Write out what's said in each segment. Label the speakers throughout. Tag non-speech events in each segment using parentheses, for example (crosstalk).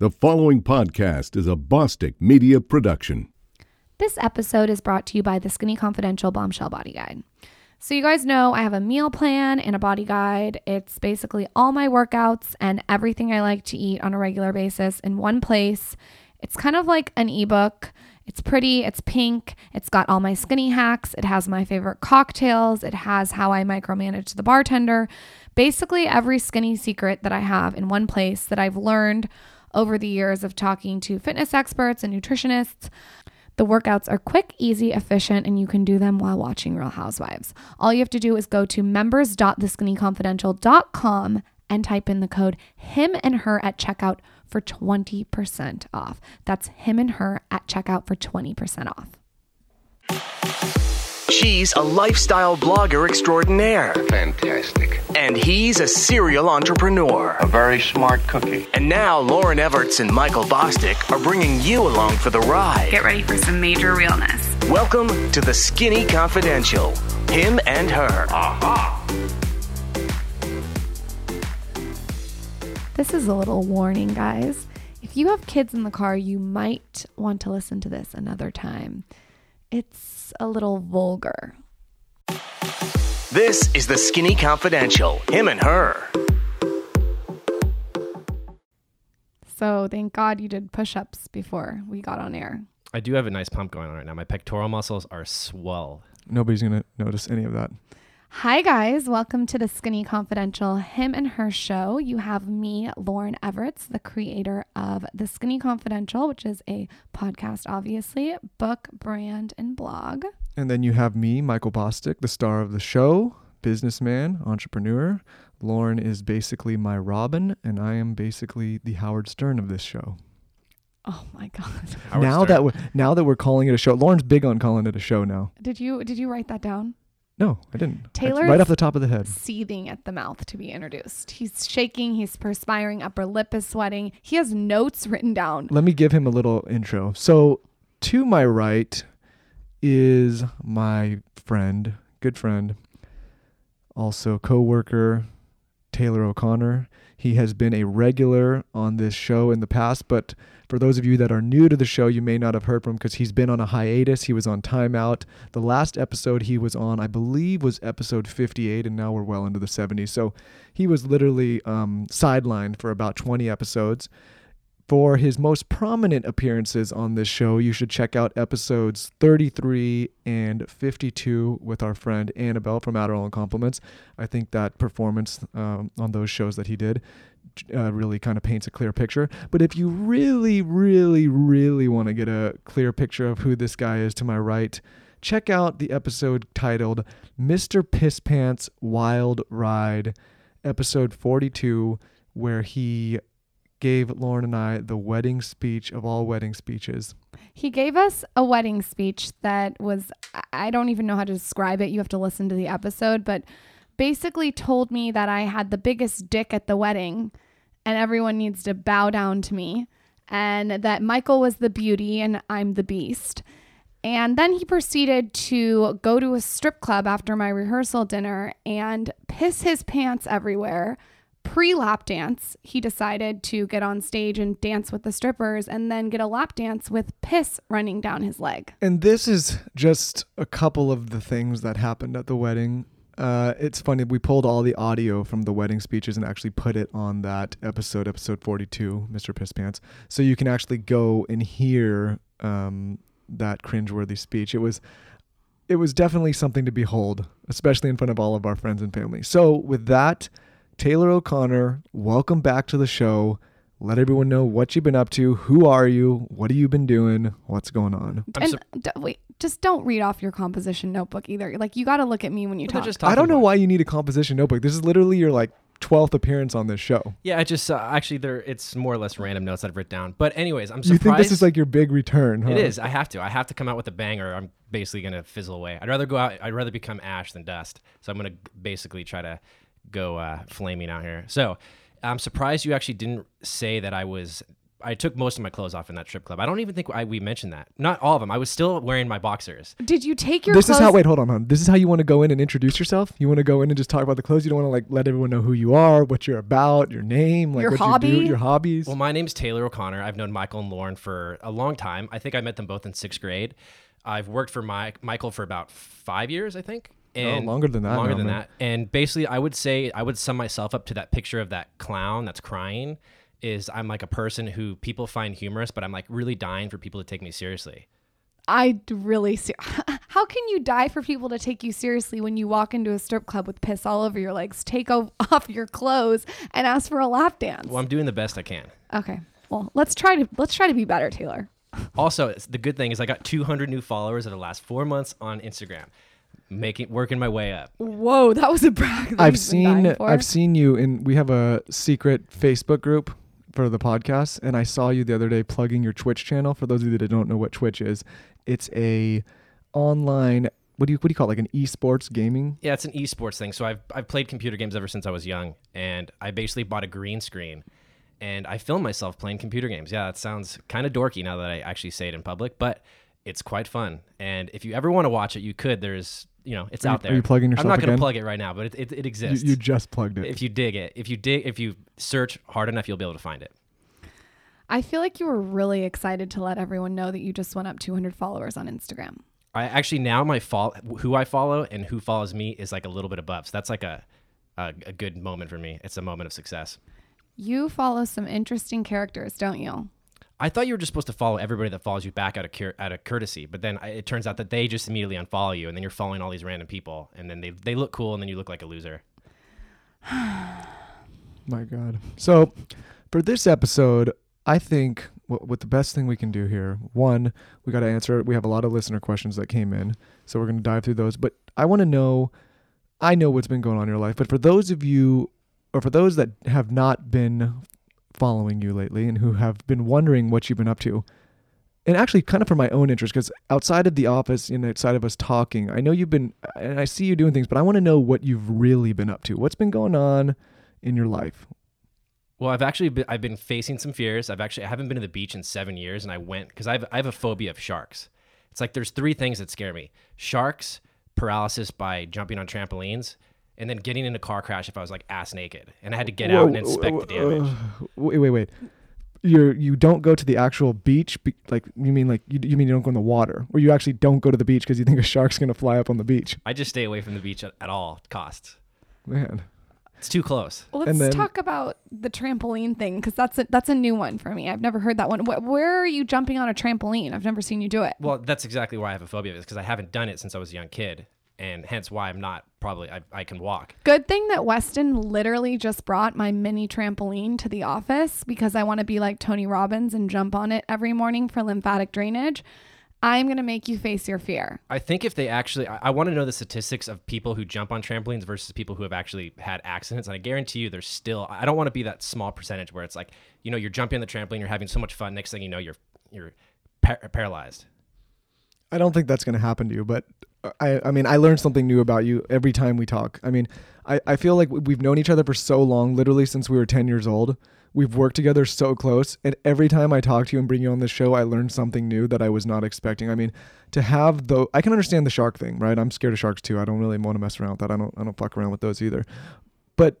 Speaker 1: The following podcast is a Bosstick Media production.
Speaker 2: This episode is brought to you by the Skinny Confidential Bombshell Body Guide. So, you guys know I have a meal plan and a body guide. It's basically all my workouts and everything I like to eat on a regular basis in one place. It's kind of like an ebook. It's pretty, it's pink, it's got all my skinny hacks, it has my favorite cocktails, it has how I micromanage the bartender. Basically, every skinny secret that I have in one place that I've learned over the years of talking to fitness experts and nutritionists. The workouts are quick, easy, efficient, and you can do them while watching Real Housewives. All you have to do is go to members.theskinnyconfidential.com and type in the code him and her at checkout for 20% off. That's him and her at checkout for 20% off.
Speaker 3: She's a lifestyle blogger extraordinaire,
Speaker 4: Fantastic.
Speaker 3: and he's a serial entrepreneur.
Speaker 4: A very smart cookie.
Speaker 3: And now Lauryn Evarts and Michael Bosstick are bringing you along for the ride.
Speaker 5: Get ready for some major realness.
Speaker 3: Welcome to the Skinny Confidential. Him and her. Aha.
Speaker 2: This is a little warning, guys. If you have kids in the car, you might want to listen to this another time. It's a little vulgar.
Speaker 3: This is the Skinny Confidential. Him and her.
Speaker 2: So, thank God you did push ups before we got on air.
Speaker 6: I do have a nice pump going on right now. My pectoral muscles are swell.
Speaker 7: Nobody's gonna notice any of that.
Speaker 2: Hi, guys. Welcome to the Skinny Confidential Him and Her show. You have me, Lauryn Evarts, the creator of The Skinny Confidential, which is a podcast, obviously, book, brand, and blog.
Speaker 7: And then you have me, Michael Bosstick, the star of the show, businessman, entrepreneur. Lauryn is basically my Robin, and I am basically the Howard Stern of this show.
Speaker 2: Oh my God. (laughs)
Speaker 6: Howard
Speaker 7: now
Speaker 6: Stern.
Speaker 7: that we're, now that we're calling it a show, Lauryn's big on calling it a show now.
Speaker 2: Did you did you write that down?
Speaker 7: No, I didn't.
Speaker 2: Taylor
Speaker 7: right off the top of the head.
Speaker 2: Seething at the mouth to be introduced. He's shaking, he's perspiring, upper lip is sweating. He has notes written down.
Speaker 7: Let me give him a little intro. So, to my right is my friend, good friend, also co-worker Taylor O'Connor. He has been a regular on this show in the past, but for those of you that are new to the show, you may not have heard from him because he's been on a hiatus. He was on timeout. The last episode he was on, I believe, was episode 58, and now we're well into the 70s. So he was literally um, sidelined for about 20 episodes. For his most prominent appearances on this show, you should check out episodes 33 and 52 with our friend Annabelle from Adderall and Compliments. I think that performance um, on those shows that he did uh, really kind of paints a clear picture. But if you really, really, really want to get a clear picture of who this guy is to my right, check out the episode titled Mr. Piss Pants Wild Ride, episode 42, where he gave Lauryn and I the wedding speech of all wedding speeches.
Speaker 2: He gave us a wedding speech that was, I- don't even know how to describe it. You have to listen to the episode, but basically told me that I had the biggest dick at the wedding and everyone needs to bow down to me, and that Michael was the beauty and I'm the beast. And then he proceeded to go to a strip club after my rehearsal dinner and piss his pants everywhere. Pre lap dance, he decided to get on stage and dance with the strippers and then get a lap dance with piss running down his leg.
Speaker 7: And this is just a couple of the things that happened at the wedding. Uh, it's funny, we pulled all the audio from the wedding speeches and actually put it on that episode, episode 42, Mr. Piss Pants. So you can actually go and hear um, that cringeworthy speech. It was. It was definitely something to behold, especially in front of all of our friends and family. So, with that, Taylor O'Connor, welcome back to the show. Let everyone know what you've been up to. Who are you? What have you been doing? What's going on?
Speaker 6: I'm
Speaker 2: and d- wait, just don't read off your composition notebook either. Like you got to look at me when you
Speaker 6: They're
Speaker 2: talk.
Speaker 6: just
Speaker 7: I don't know
Speaker 6: about-
Speaker 7: why you need a composition notebook. This is literally your like 12th appearance on this show.
Speaker 6: Yeah, I just uh, actually there. It's more or less random notes that I've written down. But anyways, I'm surprised.
Speaker 7: You
Speaker 6: surprised.
Speaker 7: think this is like your big return, huh?
Speaker 6: It is. I have to. I have to come out with a bang, or I'm basically gonna fizzle away. I'd rather go out. I'd rather become ash than dust. So I'm gonna basically try to go uh, flaming out here. So I'm surprised you actually didn't say that I was I took most of my clothes off in that strip club. I don't even think I, we mentioned that. Not all of them. I was still wearing my boxers.
Speaker 2: Did you take your
Speaker 7: This
Speaker 2: clothes?
Speaker 7: is how. Wait, hold on, hon. This is how you want to go in and introduce yourself. You want to go in and just talk about the clothes. You don't want to like let everyone know who you are, what you're about, your name, like
Speaker 2: Your
Speaker 7: what
Speaker 2: hobby?
Speaker 7: you do, your hobbies.
Speaker 6: Well, my name's Taylor O'Connor. I've known Michael and Lauryn for a long time. I think I met them both in sixth grade. I've worked for my, Michael for about five years, I think. And
Speaker 7: longer than that
Speaker 6: Longer
Speaker 7: now,
Speaker 6: than
Speaker 7: man.
Speaker 6: that. And basically, I would say I would sum myself up to that picture of that clown that's crying. Is I'm like a person who people find humorous, but I'm like really dying for people to take me seriously.
Speaker 2: I really see. (laughs) How can you die for people to take you seriously when you walk into a strip club with piss all over your legs, take (laughs) off your clothes, and ask for a lap dance?
Speaker 6: Well, I'm doing the best I can.
Speaker 2: okay. Well, let's try to let's try to be better, Taylor.
Speaker 6: Also, the good thing is I got 200 new followers in the last four months on Instagram, making working my way up.
Speaker 2: Whoa, that was a brag.
Speaker 7: I've
Speaker 2: you've been dying
Speaker 7: seen. I've seen you in we have a secret Facebook group for the podcast and I saw you the other day plugging your Twitch channel. For those of you that don't know what Twitch is, it's a online what do you what do you call it? like an esports gaming?
Speaker 6: Yeah, it's an esports thing. So I've I've played computer games ever since I was young, and I basically bought a green screen, and I film myself playing computer games. Yeah, that sounds kind of dorky now that I actually say it in public, but it's quite fun. And if you ever want to watch it, you could. There's you know it's
Speaker 7: Are you-
Speaker 6: out there.
Speaker 7: are you plugging
Speaker 6: I'm not gonna plug it right now, but it it, it
Speaker 7: You,
Speaker 6: exists.
Speaker 7: you just plugged it.
Speaker 6: if you dig it, if you dig, if you search hard enough, you'll be able to find it.
Speaker 2: I feel like you were really excited to let everyone know that you just went up 200 followers on Instagram.
Speaker 6: I actually now my follow who I follow and who follows me is like a little bit above. So that's like a, a a good moment for me. It's a moment of success.
Speaker 2: You follow some interesting characters, don't you?
Speaker 6: I thought you were just supposed to follow everybody that follows you back out of cur- out of courtesy, but then it turns out that they just immediately unfollow you, and then you're following all these random people, and then they they look cool, and then you look like a loser. (sighs)
Speaker 7: My God. So, for this episode, I think what, what the best thing we can do here, one, we got to answer. We have a lot of listener questions that came in, so we're going to dive through those. But I want to know. I know what's been going on in your life, but for those of you, or for those that have not been following you lately and who have been wondering what you've been up to, and actually kind of for my own interest, because outside of the office and outside of us talking, I know you've been, and I see you doing things, but I want to know what you've really been up to. What's been going on in your life?
Speaker 6: Well, I've actually been, I've been facing some fears. I've actually I haven't been to the beach in seven years, and I went because I I have a phobia of sharks. It's like there's three things that scare me: sharks, paralysis by jumping on trampolines, and then getting in a car crash if I was like ass naked, and I had to get out and inspect
Speaker 7: whoa,
Speaker 6: the damage.
Speaker 7: uh, (sighs) wait, wait, wait. You're you don't go to the actual beach, be, like you mean like you, you mean you don't go in the water, or you actually don't go to the beach because you think a shark's gonna fly up on the beach.
Speaker 6: I just stay away from the beach at, at all costs.
Speaker 7: Man,
Speaker 6: It's too close.
Speaker 2: Well, let's
Speaker 7: then-
Speaker 2: talk about the trampoline thing because that's a, that's a new one for me. I've never heard that one. Wh- where are you jumping on a trampoline? I've never seen you do it.
Speaker 6: Well, that's exactly why I have a phobia of it, because I haven't done it since I was a young kid, and hence why I'm not probably I, I can walk.
Speaker 2: Good thing that Weston literally just brought my mini trampoline to the office because I want to be like Tony Robbins and jump on it every morning for lymphatic drainage. I'm going to make you face your fear.
Speaker 6: I think if they actually, I, I want to know the statistics of people who jump on trampolines versus people who have actually had accidents. And I guarantee you, there's still. I don't want to be that small percentage where it's like, you know, you're jumping on the trampoline, you're having so much fun. Next thing you know, you're you're par- paralyzed.
Speaker 7: I don't think that's gonna happen to you, but I I mean I learned something new about you every time we talk. I mean I I feel like we've known each other for so long, literally since we were ten years old. We've worked together so close, and every time I talk to you and bring you on this show, I learn something new that I was not expecting. I mean, to have the I can understand the shark thing, right? I'm scared of sharks too. I don't really want to mess around with that. I don't I don't fuck around with those either. But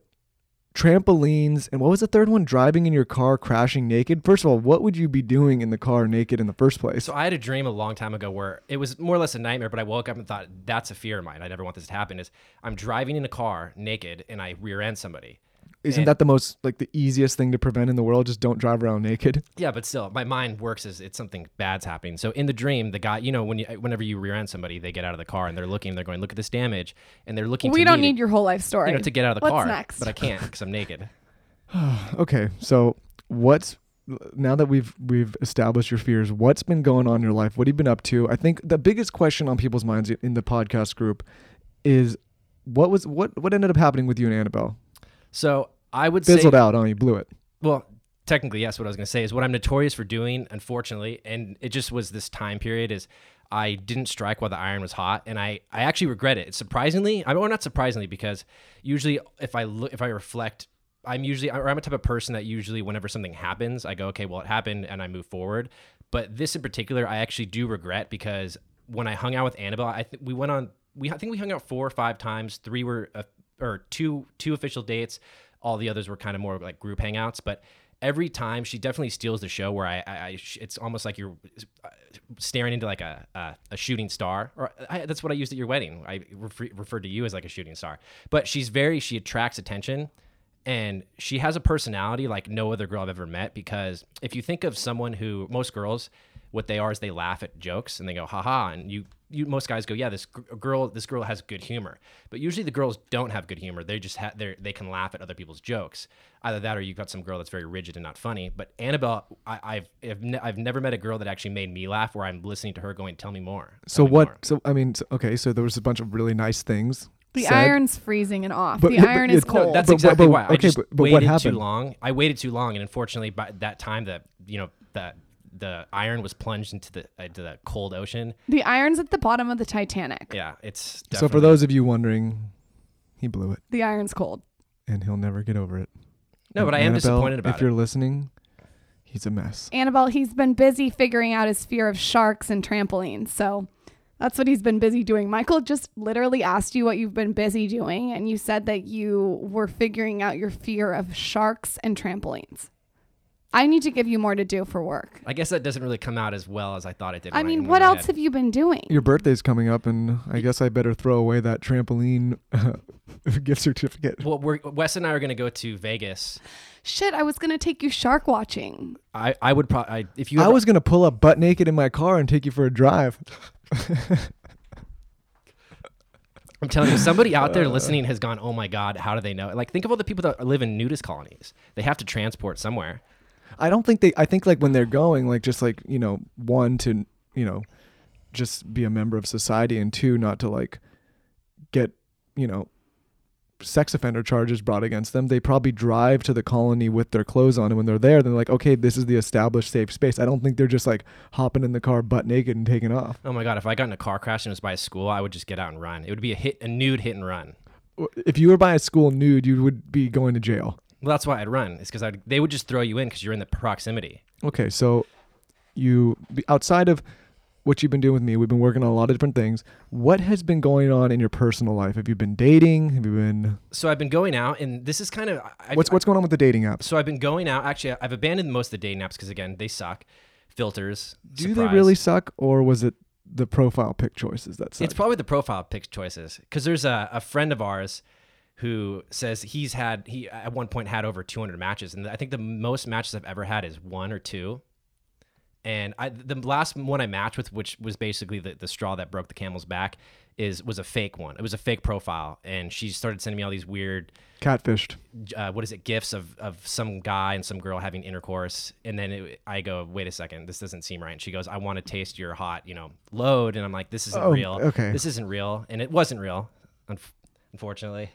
Speaker 7: trampolines and what was the third one? Driving in your car, crashing naked. First of all, what would you be doing in the car naked in the first place?
Speaker 6: So I had a dream a long time ago where it was more or less a nightmare, but I woke up and thought that's a fear of mine. I never want this to happen. Is I'm driving in a car naked and I rear end somebody.
Speaker 7: Isn't
Speaker 6: And-
Speaker 7: that the most like the easiest thing to prevent in the world? Just don't drive around naked. (laughs)
Speaker 6: Yeah, but still, my mind works as it's something bad's happening. So in the dream, the guy, you know, when you, uh, whenever you rear end somebody, they get out of the car and they're looking, they're going, look at this damage, and they're looking.
Speaker 2: We
Speaker 6: to
Speaker 2: don't
Speaker 6: me
Speaker 2: need your whole life story.
Speaker 6: you know, to get out of the
Speaker 2: What's
Speaker 6: car.
Speaker 2: next?
Speaker 6: But I can't because I'm naked. (sighs) (sighs)
Speaker 7: Okay, so what's now that we've we've established your fears, what's been going on in your life? What have you been up to? I think the biggest question on people's minds in the podcast group is what was what what ended up happening with you and Annabelle?
Speaker 6: So I would
Speaker 7: Fizzled
Speaker 6: say,
Speaker 7: out on you, blew it.
Speaker 6: well, technically, yes. What I was going to say is what I'm notorious for doing, unfortunately, and it just was this time period is I didn't strike while the iron was hot, and I I actually regret it. It's surprisingly, I mean, or not surprisingly, because usually if I look, if I reflect I'm usually, or I'm a type of person that usually, whenever something happens, I go, okay, well, it happened, and I move forward. But this in particular, I actually do regret because when I hung out with Annabelle, I think we went on, we I think we hung out four or five times. Three were, uh, or two two official dates. All the others were kind of more like group hangouts, but. Every time she definitely steals the show, where I, I, I it's almost like you're uh, staring into like a a, a shooting star, or I, that's what I used at your wedding. I refer, referred to you as like a shooting star, but she's very she attracts attention, and she has a personality like no other girl I've ever met. Because if you think of someone who most girls, what they are is they laugh at jokes and they go haha, and you you most guys go yeah this g- girl this girl has good humor, but usually the girls don't have good humor. They just ha- they they can laugh at other people's jokes. Either that or you've got some girl that's very rigid and not funny. But Annabelle, I, I've I've, ne- I've never met a girl that actually made me laugh where I'm listening to her going tell me more.
Speaker 7: So
Speaker 6: me
Speaker 7: what?
Speaker 6: more."
Speaker 7: So I mean, so, okay. So there was a bunch of really nice things.
Speaker 2: The
Speaker 7: said.
Speaker 2: iron's freezing and off.
Speaker 7: But-
Speaker 2: the
Speaker 7: but
Speaker 2: iron
Speaker 7: it-
Speaker 2: is
Speaker 7: no,
Speaker 2: cold.
Speaker 6: That's
Speaker 7: But- but-
Speaker 6: exactly
Speaker 7: but-
Speaker 6: why. I
Speaker 7: okay,
Speaker 6: just
Speaker 7: but- but what
Speaker 6: waited too long. I waited too long, and unfortunately, by that time, that you know the the iron was plunged into the uh, into the cold ocean.
Speaker 2: the iron's at the bottom of the Titanic.
Speaker 6: Yeah, it's
Speaker 7: So for those of you wondering, he blew it,
Speaker 2: The iron's cold.
Speaker 7: and he'll never get over it.
Speaker 6: No, but I am
Speaker 7: Annabelle,
Speaker 6: disappointed about
Speaker 7: If
Speaker 6: it.
Speaker 7: you're listening, he's a mess.
Speaker 2: Annabelle, he's been busy figuring out his fear of sharks and trampolines. So that's what he's been busy doing. Michael just literally asked you what you've been busy doing, and you said that you were figuring out your fear of sharks and trampolines. I need to give you more to do for work.
Speaker 6: I guess that doesn't really come out as well as I thought it did.
Speaker 2: I mean,
Speaker 6: in
Speaker 2: what else
Speaker 6: head.
Speaker 2: have you been doing?
Speaker 7: Your birthday's coming up, and I guess I better throw away that trampoline (laughs) gift certificate.
Speaker 6: Well, we're, Wes and I are going to go to Vegas.
Speaker 2: Shit, I was going to take you shark watching.
Speaker 6: I, I would probably if you
Speaker 7: I
Speaker 6: ever-
Speaker 7: was gonna pull up butt naked in my car and take you for a drive. (laughs)
Speaker 6: I'm telling you, somebody out
Speaker 7: Uh.
Speaker 6: there listening has gone, oh my god, how do they know? Like, think of all the people that live in nudist colonies. They have to transport somewhere.
Speaker 7: I don't think they. I think like when they're going, like just like you know, one to you know, just be a member of society, and two, not to like get you know, sex offender charges brought against them. They probably drive to the colony with their clothes on, and when they're there, they're like, okay, this is the established safe space. I don't think they're just like hopping in the car butt naked and taking off.
Speaker 6: Oh my god, if I got in a car crash and it was by a school, I would just get out and run. It would be a hit, a nude hit and run.
Speaker 7: If you were by a school nude, you would be going to jail.
Speaker 6: Well, that's why I'd run. It's because they would just throw you in because you're in the proximity.
Speaker 7: Okay, so you outside of what you've been doing with me, we've been working on a lot of different things. What has been going on in your personal life? Have you been dating? Have you been
Speaker 6: So I've been going out, and this is kind of I,
Speaker 7: what's what's going on with the dating apps?
Speaker 6: So I've been going out. Actually, I've abandoned most of the dating apps because again, they suck. Filters.
Speaker 7: Do
Speaker 6: surprise.
Speaker 7: they really suck, or was it the profile pick choices that suck?
Speaker 6: It's probably the profile pick choices because there's a, a friend of ours who says he's had he at one point had over 200 matches, and I think the most matches I've ever had is one or two. And I the last one I matched with, which was basically the, the straw that broke the camel's back, is was a fake one. It was a fake profile, and she started sending me all these weird
Speaker 7: catfished.
Speaker 6: uh, what is it gifts of, of some guy and some girl having intercourse. And then it, i go wait a second. This doesn't seem right. And she goes i want to taste your hot you know load. And i'm like this isn't
Speaker 7: Oh,
Speaker 6: real.
Speaker 7: okay.
Speaker 6: this isn't real. And it wasn't real unf- unfortunately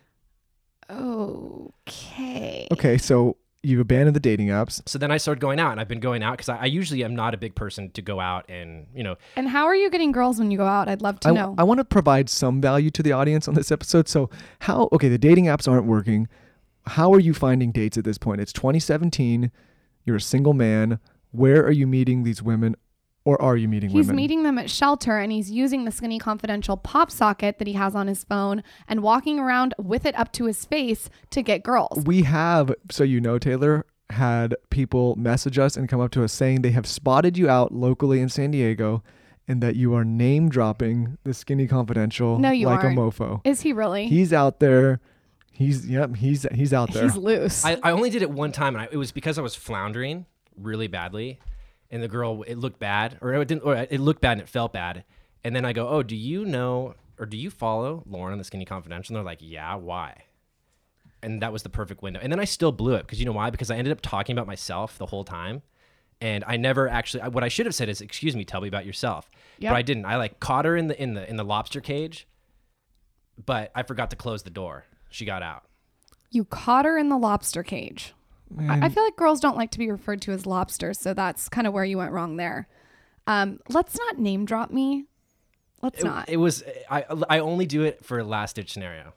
Speaker 2: Okay.
Speaker 7: Okay, so you've abandoned the dating apps.
Speaker 6: so then i started going out and i've been going out because I, I usually am not a big person to go out and you know
Speaker 2: And how are you getting girls when you go out? I'd love to
Speaker 7: I,
Speaker 2: know.
Speaker 7: I want to provide some value to the audience on this episode. So, how, okay, the dating apps aren't working. How are you finding dates at this point? It's 2017. You're a single man. Where are you meeting these women, or are you meeting
Speaker 2: He's
Speaker 7: women?
Speaker 2: meeting them at shelter and he's using the Skinny Confidential pop socket that he has on his phone and walking around with it up to his face to get girls.
Speaker 7: we have, so you know, Taylor, had people message us and come up to us saying they have spotted you out locally in San Diego and that you are name dropping the Skinny Confidential
Speaker 2: No, you
Speaker 7: like
Speaker 2: aren't.
Speaker 7: a mofo.
Speaker 2: Is he really?
Speaker 7: He's out there. He's, yep, he's, he's out there.
Speaker 2: He's loose.
Speaker 6: I, I only did it one time and I, it was because i was floundering really badly and the girl it looked bad or it didn't or it looked bad and it felt bad. And then i go oh do you know or do you follow lauryn on the skinny confidential? And they're like yeah why? And that was the perfect window. And then i still blew it because you know why? Because i ended up talking about myself the whole time. And i never actually what i should have said is excuse me tell me about yourself.
Speaker 2: Yep.
Speaker 6: but i didn't. I like caught her in the in the in the lobster cage but i forgot to close the door. She got out.
Speaker 2: You caught her in the lobster cage. I, I feel like girls don't like to be referred to as lobsters, so that's kind of where you went wrong there. Um, let's not name drop me. Let's
Speaker 6: it,
Speaker 2: not.
Speaker 6: it was I I only do it for last ditch scenario.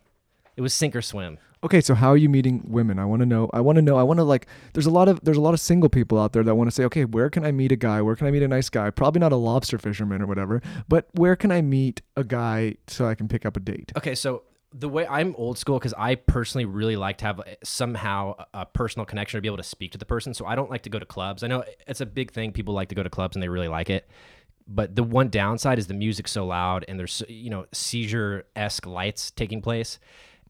Speaker 6: It was sink or swim.
Speaker 7: Okay, so how are you meeting women? I want to know. I want to know. I want to like. There's a lot of there's a lot of single people out there that want to say, okay, where can I meet a guy? Where can I meet a nice guy? Probably not a lobster fisherman or whatever, but where can I meet a guy so I can pick up a date?
Speaker 6: Okay, so the way I'm old school because I personally really like to have somehow a personal connection or be able to speak to the person. So I don't like to go to clubs. I know it's a big thing. People like to go to clubs and they really like it. But the one downside is the music's so loud and there's you know seizure esque lights taking place,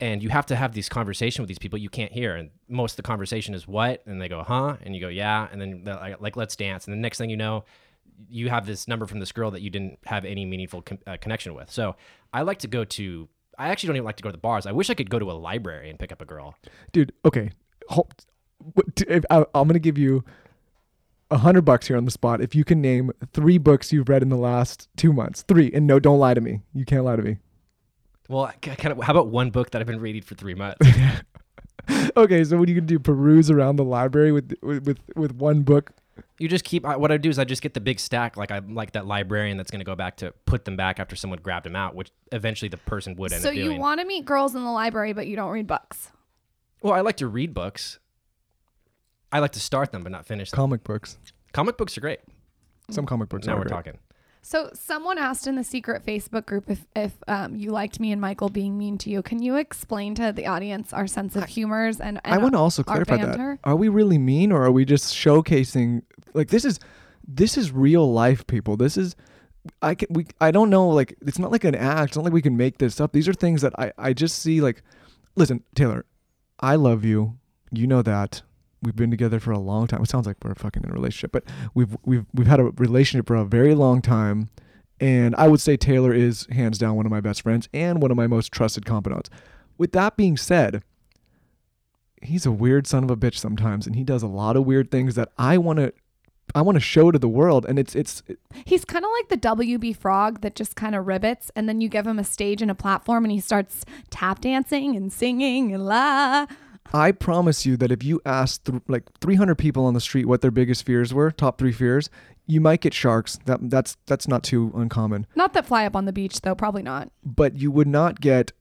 Speaker 6: and you have to have these conversation with these people you can't hear. And most of the conversation is what, and they go huh, and you go yeah, and then like, like let's dance, and the next thing you know, you have this number from this girl that you didn't have any meaningful con- uh, connection with. So I like to go to. I actually don't even like to go to the bars. I wish I could go to a library and pick up a girl.
Speaker 7: Dude, okay. Hold, what- t- if- I, I'm gonna give you a hundred bucks here on the spot if you can name three books you've read in the last two months. Three, and no, don't lie to me. You can't lie to me.
Speaker 6: Well, kind of. How about one book that I've been reading for three months? (laughs)
Speaker 7: Okay, so what are you gonna do? Peruse around the library with with, with one book?
Speaker 6: You just keep. I- What I do is I just get the big stack, like I'm like that librarian that's going to go back to put them back after someone grabbed them out, which eventually the person would end
Speaker 2: So
Speaker 6: up
Speaker 2: you want to meet girls in the library, but you don't read books.
Speaker 6: well, I like to read books. I like to start them, but not finish them.
Speaker 7: Comic books.
Speaker 6: Comic books are great.
Speaker 7: Some comic books.
Speaker 6: now
Speaker 7: are
Speaker 6: we're
Speaker 7: great.
Speaker 6: talking.
Speaker 2: So someone asked in the secret Facebook group if if um, you liked me and Michael being mean to you. Can you explain to the audience our sense of humors and, and
Speaker 7: I want to also clarify that. Are we really mean, or are we just showcasing? Like this is this is real life, people. This is. I can we I don't know like it's not like an act. It's not like we can make this up. These are things that I I just see like. Listen, Taylor, I love you. You know that. We've been together for a long time. It sounds like we're fucking in a relationship, but we've we've we've had a relationship for a very long time. And I would say Taylor is hands down one of my best friends and one of my most trusted confidants. With that being said, he's a weird son of a bitch sometimes and he does a lot of weird things that I want to I want to show to the world and it's it's
Speaker 2: He's kind of like the WB frog that just kind of rivets, and then you give him a stage and a platform, and he starts tap dancing and singing and la.
Speaker 7: I promise you that if you ask th- like 300 people on the street what their biggest fears were, top 3 fears, you might get sharks. That that's that's not too uncommon.
Speaker 2: Not that fly up on the beach though, probably not.
Speaker 7: But you would not get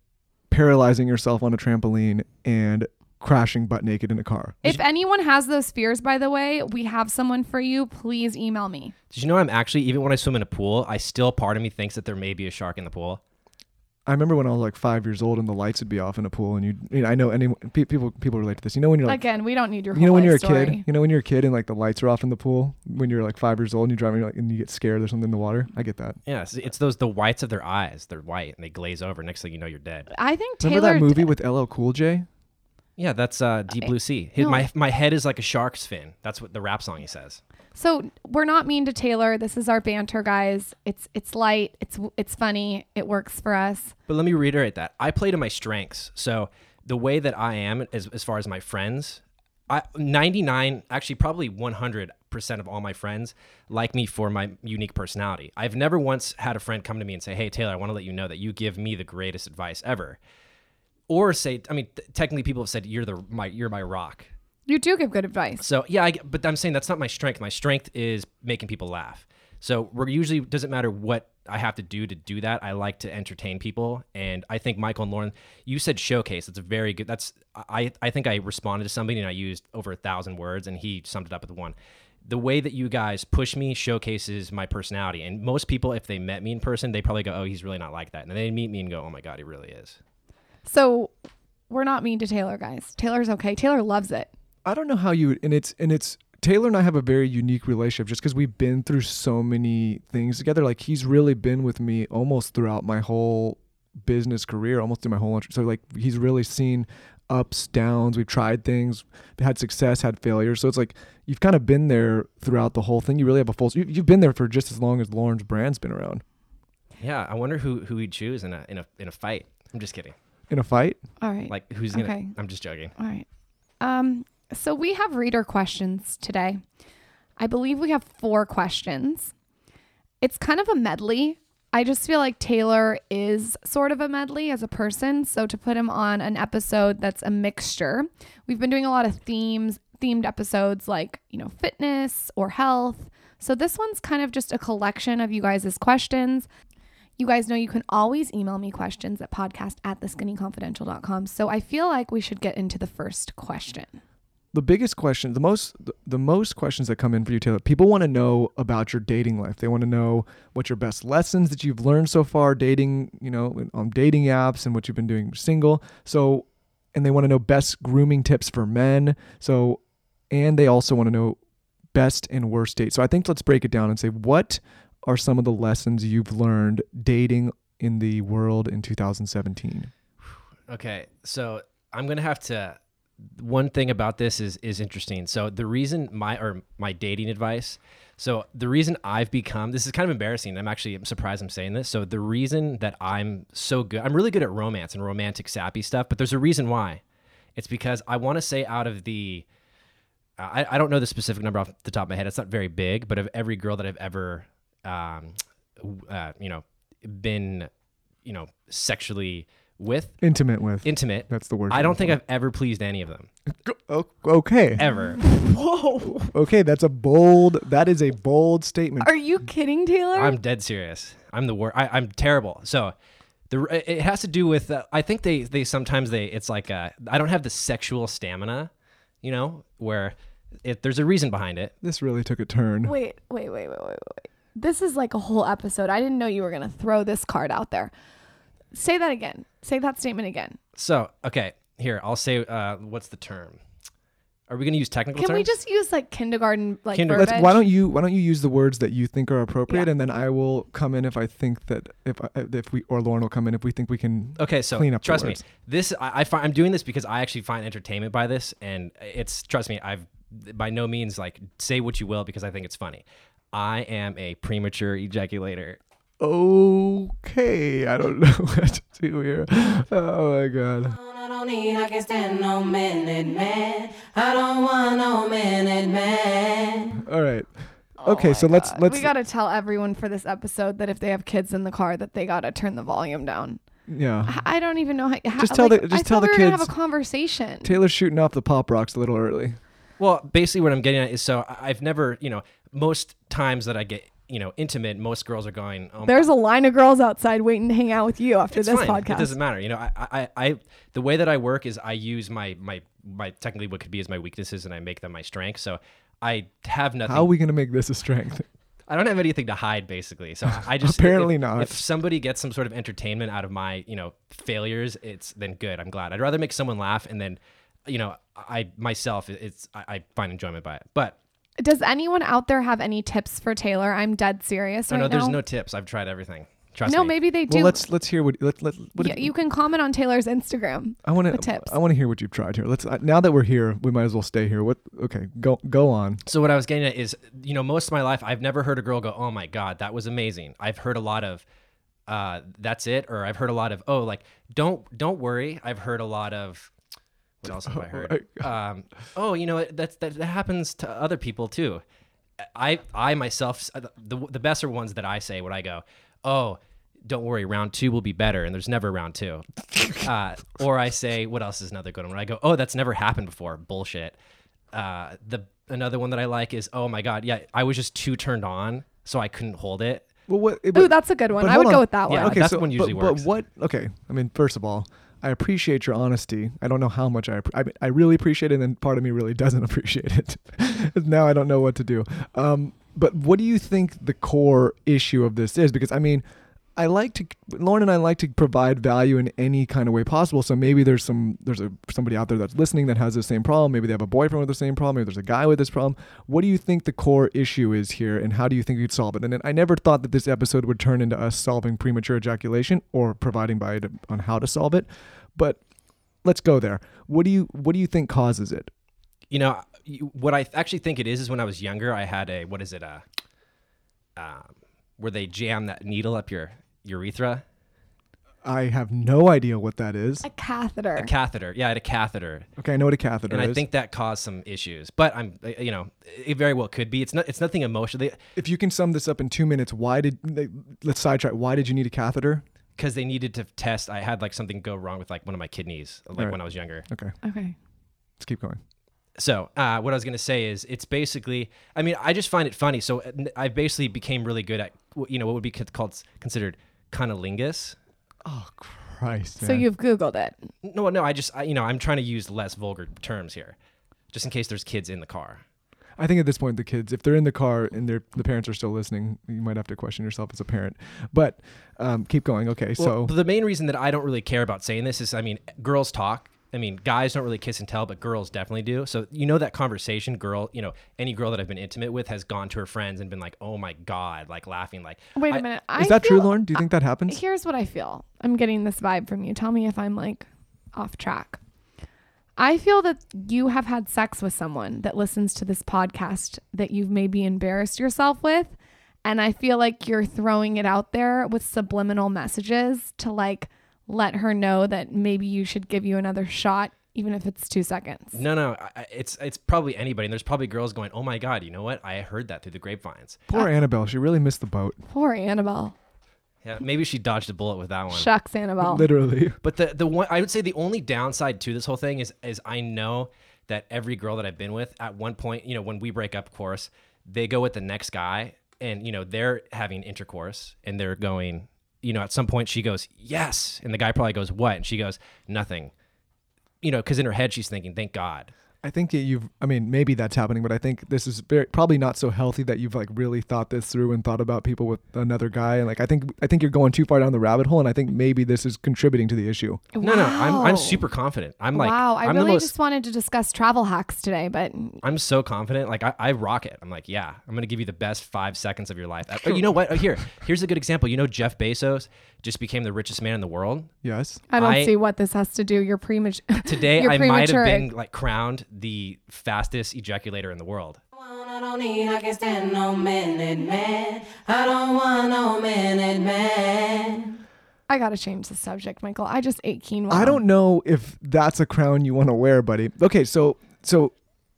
Speaker 7: paralyzing yourself on a trampoline and crashing butt naked in a car.
Speaker 2: If anyone has those fears, by the way, we have someone for you. Please email me.
Speaker 6: Did you know I'm actually even when I swim in a pool, I still part of me thinks that there may be a shark in the pool.
Speaker 7: I remember when I was like 5 years old and the lights would be off in a pool and you, you know, I know any pe- people people relate to this. You know when you're like
Speaker 2: Again, we don't need your.
Speaker 7: you know when you're a
Speaker 2: story.
Speaker 7: kid you know when you're a kid and like the lights are off in the pool when you're like five years old and you drive and, like, and you get scared there's something in the water i get that
Speaker 6: Yeah, it's, it's those the whites of their eyes. They're white and they glaze over. Next thing you know, you're dead.
Speaker 2: I think Taylor.
Speaker 7: remember that movie with ll cool j
Speaker 6: Yeah, that's uh, Deep Blue Sea. His,
Speaker 2: no.
Speaker 6: My my head is like a shark's fin. That's what the rap song he says.
Speaker 2: So we're not mean to Taylor. This is our banter, guys. It's it's light. It's it's funny. It works for us.
Speaker 6: But let me reiterate that I play to my strengths. So the way that I am, as, as far as my friends, I 99, actually probably 100 percent of all my friends like me for my unique personality. I've never once had a friend come to me and say, "Hey Taylor, I want to let you know that you give me the greatest advice ever," or say, I mean, th- technically people have said you're the my you're my rock.
Speaker 2: You do give good advice.
Speaker 6: So yeah, I, but I'm saying that's not my strength. My strength is making people laugh. So we're usually doesn't matter what I have to do to do that. I like to entertain people, and I think Michael and Lauryn, you said showcase. It's a very good. That's I I think I responded to somebody and I used over a thousand words, and he summed it up with one. The way that you guys push me showcases my personality, and most people, if they met me in person, they probably go, "Oh, he's really not like that," and then they meet me and go, "Oh my god, he really is."
Speaker 2: So we're not mean to Taylor, guys. Taylor's okay. Taylor loves it.
Speaker 7: I don't know how you and it's and it's taylor and i have a very unique relationship just because we've been through so many things together like he's really been with me almost throughout my whole business career almost through my whole so like he's really seen ups downs we've tried things had success had failures so it's like you've kind of been there throughout the whole thing you really have a full you, you've been there for just as long as lauryn's brand's been around
Speaker 6: Yeah, I wonder who who he'd choose in a in a in a fight. I'm just kidding.
Speaker 7: in a fight
Speaker 2: All right.
Speaker 6: Like who's gonna?
Speaker 2: Okay.
Speaker 6: I'm just joking.
Speaker 2: All right. Um. So we have reader questions today. I believe we have four questions. It's kind of a medley. I just feel like Taylor is sort of a medley as a person. So to put him on an episode that's a mixture, we've been doing a lot of themes, themed episodes like, you know, fitness or health. So this one's kind of just a collection of you guys' questions. You guys know you can always email me questions at podcast at theskinnyconfidential.com. So I feel like we should get into the first question.
Speaker 7: The biggest question, the most, the, most questions that come in for you, Taylor. People want to know about your dating life. They want to know what your best lessons that you've learned so far dating, you know, on dating apps and what you've been doing single. So, and they want to know best grooming tips for men. So, and they also want to know best and worst dates. So I think let's break it down and say what are some of the lessons you've learned dating in the world in 2017.
Speaker 6: Okay, so I'm gonna have to. One thing about this is is interesting. So the reason my or my dating advice. So the reason I've become this is kind of embarrassing. I'm actually surprised I'm saying this. So the reason that I'm so good, I'm really good at romance and romantic sappy stuff. But there's a reason why. It's because I want to say out of the I, I don't know the specific number off the top of my head. It's not very big, but of every girl that I've ever, um, uh, you know, been, you know, sexually with,
Speaker 7: Intimate with.
Speaker 6: intimate.
Speaker 7: That's the word.
Speaker 6: I don't think I've ever pleased any of them
Speaker 7: O- okay.
Speaker 6: ever. (laughs) Whoa.
Speaker 7: Okay, that's a bold. That is a bold statement.
Speaker 2: Are you kidding, Taylor?
Speaker 6: I'm dead serious. I'm the worst. I'm terrible. So. The, it has to do with uh, I think they they sometimes they it's like uh, I don't have the sexual stamina, you know, where it, there's a reason behind it.
Speaker 7: This really took a turn.
Speaker 2: wait, wait, wait, wait, wait, wait. This is like a whole episode. I didn't know you were going to throw this card out there. Say that again. Say that statement again.
Speaker 6: So, okay, here I'll say uh, what's the term? Are we going to use technical
Speaker 2: Can
Speaker 6: terms?
Speaker 2: we just use like kindergarten like
Speaker 6: Kinder-
Speaker 2: verbiage?
Speaker 7: Let's, why don't you Why don't you use the words that you think are appropriate,
Speaker 2: Yeah.
Speaker 7: and then I will come in if I think that if I, if we or Lauryn will come in if we think we can.
Speaker 6: Okay, so
Speaker 7: clean up the
Speaker 6: trust me.
Speaker 7: words.
Speaker 6: This I, I find I'm doing this because I actually find entertainment by this, and it's trust me. I've by no means like say what you will because I think it's funny. I am a premature ejaculator.
Speaker 7: Okay, I don't (laughs) know what to do here. Oh my god.
Speaker 8: I don't need, I can stand no minute man. I don't want no minute man.
Speaker 7: All right. Okay, oh so let's let's
Speaker 2: Oh we got to tell everyone for this episode that if they have kids in the car that they got to turn the volume down.
Speaker 7: yeah.
Speaker 2: I don't even know how. how
Speaker 7: Just tell
Speaker 2: like,
Speaker 7: the- just
Speaker 2: I
Speaker 7: tell the
Speaker 2: we gonna
Speaker 7: kids-
Speaker 2: have a conversation.
Speaker 7: Taylor's shooting off the pop rocks a little early.
Speaker 6: Well, basically, what I'm getting at is so I've never, you know, most times that I get, you know, intimate, most girls are going, oh,
Speaker 2: There's a line of girls outside waiting to hang out with you after
Speaker 6: it's
Speaker 2: this
Speaker 6: fine.
Speaker 2: podcast.
Speaker 6: It doesn't matter. You know, I, I, I, the way that I work is I use my, my, my technically what could be as my weaknesses and I make them my strengths. So I have nothing.
Speaker 7: How are we gonna make this a strength?
Speaker 6: I don't have anything to hide, basically. So I just
Speaker 7: Apparently
Speaker 6: if-
Speaker 7: not.
Speaker 6: If somebody gets some sort of entertainment out of my, you know, failures, it's then good. I'm glad. I'd rather make someone laugh and then, you know, I myself, it's I, I find enjoyment by it. But
Speaker 2: Does anyone out there have any tips for Taylor? I'm dead serious
Speaker 6: no,
Speaker 2: right
Speaker 6: no, there's
Speaker 2: now.
Speaker 6: no tips. I've tried everything. Trust
Speaker 2: no,
Speaker 6: me.
Speaker 2: maybe they do.
Speaker 7: Well, let's let's hear what let let. What,
Speaker 2: Yeah, you can comment on Taylor's Instagram.
Speaker 7: I want to
Speaker 2: tips.
Speaker 7: I want to hear what you've tried here. Let's uh, now that we're here, we might as well stay here. What? Okay, go go on.
Speaker 6: So what I was getting at is, you know, most of my life, I've never heard a girl go, "Oh my god, that was amazing." I've heard a lot of, uh, "That's it," or I've heard a lot of, "Oh, like don't don't worry." I've heard a lot of, what else have I (laughs) heard? Um, oh, you know, that's that, that happens to other people too. I I myself, the the best are ones that I say when I go, "Oh." Don't worry, round two will be better, and there's never round two. (laughs) Uh, or I say, what else is another good one? When I go, oh, that's never happened before. Bullshit uh, the another one that I like is oh my god, yeah, I was just too turned on, so I couldn't hold it.
Speaker 7: Well, what? it-
Speaker 2: Ooh, that's a good one. I would
Speaker 7: hold
Speaker 2: go with that
Speaker 6: Yeah,
Speaker 2: one.
Speaker 7: okay,
Speaker 6: that's
Speaker 7: so,
Speaker 6: one usually
Speaker 7: but,
Speaker 6: works.
Speaker 7: But what? Okay, I mean, first of all, I appreciate your honesty. I don't know how much I I, I really appreciate it, and part of me really (laughs) doesn't appreciate it. (laughs) now I don't know what to do. Um, but what do you think the core issue of this is? Because I mean. I like to Lauryn and I like to provide value in any kind of way possible. So maybe there's some there's a somebody out there that's listening that has the same problem. Maybe they have a boyfriend with the same problem. Maybe there's a guy with this problem. What do you think the core issue is here, and how do you think you'd solve it? And I never thought that this episode would turn into us solving premature ejaculation or providing by on how to solve it. But let's go there. What do you what do you think causes it?
Speaker 6: You know, what I actually think it is is when I was younger, I had a what is it a, um, where they jam that needle up your urethra,
Speaker 7: I have no idea what that is.
Speaker 2: a catheter.
Speaker 6: a catheter. Yeah, I had a catheter,
Speaker 7: Okay, I know what a catheter
Speaker 6: and
Speaker 7: is.
Speaker 6: And I think that caused some issues. But I'm, uh, you know, it very well could be. It's not. It's nothing emotional
Speaker 7: if you can sum this up in two minutes, why did they, let's sidetrack? Why did you need a catheter?
Speaker 6: because they needed to test. I had like something go wrong with like one of my kidneys, like
Speaker 7: Right.
Speaker 6: when I was younger.
Speaker 7: Okay,
Speaker 2: okay.
Speaker 7: let's keep going.
Speaker 6: So, uh, what I was going to say is, it's basically. I mean, I just find it funny. So, uh, I basically became really good at, you know, what would be called considered cunnilingus.
Speaker 7: Oh Christ!
Speaker 2: So
Speaker 7: man.
Speaker 2: you've Googled it.
Speaker 6: No, no, I just I, you know I'm trying to use less vulgar terms here, just in case there's kids in the car.
Speaker 7: I think at this point the kids, if they're in the car and their the parents are still listening, you might have to question yourself as a parent. But um, keep going. Okay,
Speaker 6: Well,
Speaker 7: so
Speaker 6: the main reason that I don't really care about saying this is, I mean, girls talk. I mean, guys don't really kiss and tell, but girls definitely do. So you know that conversation, girl. You know, any girl that I've been intimate with has gone to her friends and been like, "Oh my god," like laughing, like,
Speaker 2: Wait a
Speaker 6: I-
Speaker 2: minute. I
Speaker 7: is that true, Lauryn? Do you think that happens?
Speaker 2: Here's what I feel. I'm getting this vibe from you. Tell me if I'm like off track. I feel that you have had sex with someone that listens to this podcast that you've maybe embarrassed yourself with. And I feel like you're throwing it out there with subliminal messages to like let her know that maybe you should give you another shot, even if it's two seconds.
Speaker 6: No, no, I- I- it's it's probably anybody. And there's probably girls going, "Oh my god, you know what? I heard that through the grapevines."
Speaker 7: Poor uh, Annabelle. She really missed the boat.
Speaker 2: Poor Annabelle.
Speaker 6: Yeah, maybe she dodged a bullet with that one.
Speaker 2: Shucks, Annabelle.
Speaker 7: Literally. (laughs)
Speaker 6: But the the one I would say the only downside to this whole thing is is I know that every girl that I've been with at one point, you know, when we break up, of course, they go with the next guy, and you know they're having intercourse, and they're going, you know, at some point she goes yes, and the guy probably goes what, and she goes nothing, you know, because in her head she's thinking, thank God.
Speaker 7: I think you've. I mean, maybe that's happening, but I think this is very probably not so healthy that you've like really thought this through and thought about people with another guy. And like, I think I think you're going too far down the rabbit hole, and I think maybe this is contributing to the issue.
Speaker 6: No, no, I'm I'm super confident. I'm like,
Speaker 2: wow, I
Speaker 6: I'm
Speaker 2: really
Speaker 6: the most.
Speaker 2: just wanted to discuss travel hacks today, but
Speaker 6: I'm so confident. Like I, I rock it. I'm like, yeah, I'm gonna give you the best five seconds of your life. Uh, but you know what? Oh, Here, here's a good example. You know, Jeff Bezos just became the richest man in the world.
Speaker 7: Yes.
Speaker 2: I don't
Speaker 6: I-
Speaker 2: see what this has to do. You're premature.
Speaker 6: Today, (laughs)
Speaker 2: You're
Speaker 6: I might have been like crowned the fastest ejaculator in the world.
Speaker 8: I don't need, I can stand no minute man. I don't want no minute man.
Speaker 2: I gotta change the subject, Michael. I just ate quinoa.
Speaker 7: I don't know if that's a crown you want to wear, buddy. Okay, so so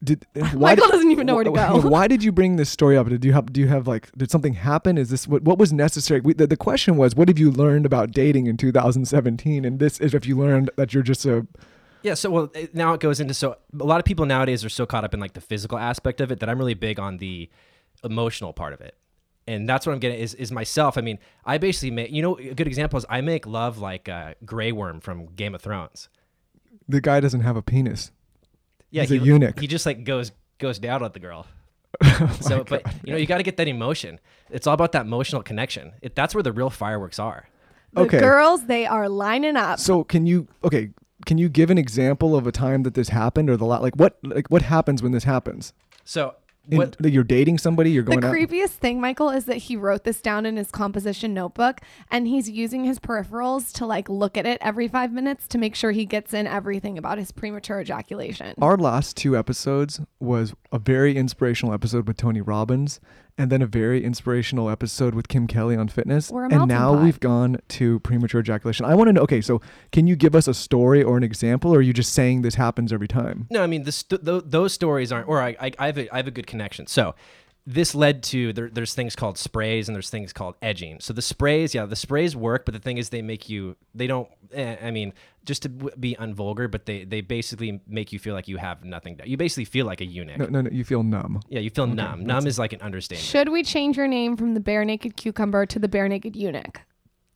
Speaker 7: did (laughs) why
Speaker 2: Michael
Speaker 7: did-
Speaker 2: doesn't even know where to go.
Speaker 7: Why did you bring this story up? Did you have do you have like did something happen? Is this what what was necessary? We, the, the question was what have you learned about dating in 2017? And this is if you learned that you're just a
Speaker 6: Yeah. So well, now it goes into so a lot of people nowadays are so caught up in like the physical aspect of it that I'm really big on the emotional part of it. And that's what I'm getting is, is myself. I mean, I basically make, you know, a good example is I make love like uh, Grey Worm from Game of Thrones.
Speaker 7: the guy doesn't have a penis.
Speaker 6: Yeah,
Speaker 7: He's a eunuch.
Speaker 6: He just like goes goes down on the girl. (laughs)
Speaker 7: Oh (laughs)
Speaker 6: so, but you know, you got to get that emotion. It's all about that emotional connection. It, that's where the real fireworks are.
Speaker 2: The
Speaker 7: Okay.
Speaker 2: girls, they are lining up.
Speaker 7: So can you okay? Can you give an example of a time that this happened, or the lot like what like what happens when this happens?
Speaker 6: So,
Speaker 7: In-
Speaker 6: what?
Speaker 7: that you're dating somebody, you're
Speaker 2: The
Speaker 7: going out.
Speaker 2: The creepiest thing, Michael, is that he wrote this down in his composition notebook and he's using his peripherals to like look at it every five minutes to make sure he gets in everything about his premature ejaculation.
Speaker 7: Our last two episodes was a very inspirational episode with Tony Robbins, and then a very inspirational episode with Kim Kelly on fitness.
Speaker 2: We're a
Speaker 7: and now
Speaker 2: pot.
Speaker 7: we've gone to premature ejaculation. I want to know. Okay, so can you give us a story or an example, or are you just saying this happens every time?
Speaker 6: No, I mean, the st- th- those stories aren't. Or I, I, I have a, I have a good connection. So. This led to there, there's things called sprays and there's things called edging. So the sprays, yeah, the sprays work, but the thing is they make you they don't. Eh, I mean, just to be unvulgar, but they they basically make you feel like you have nothing. To, you basically feel like a eunuch.
Speaker 7: No, no, no. You feel numb.
Speaker 6: Yeah, you feel numb. Numb is like an understatement.
Speaker 2: Should we change your name from the bare naked cucumber to the bare naked eunuch?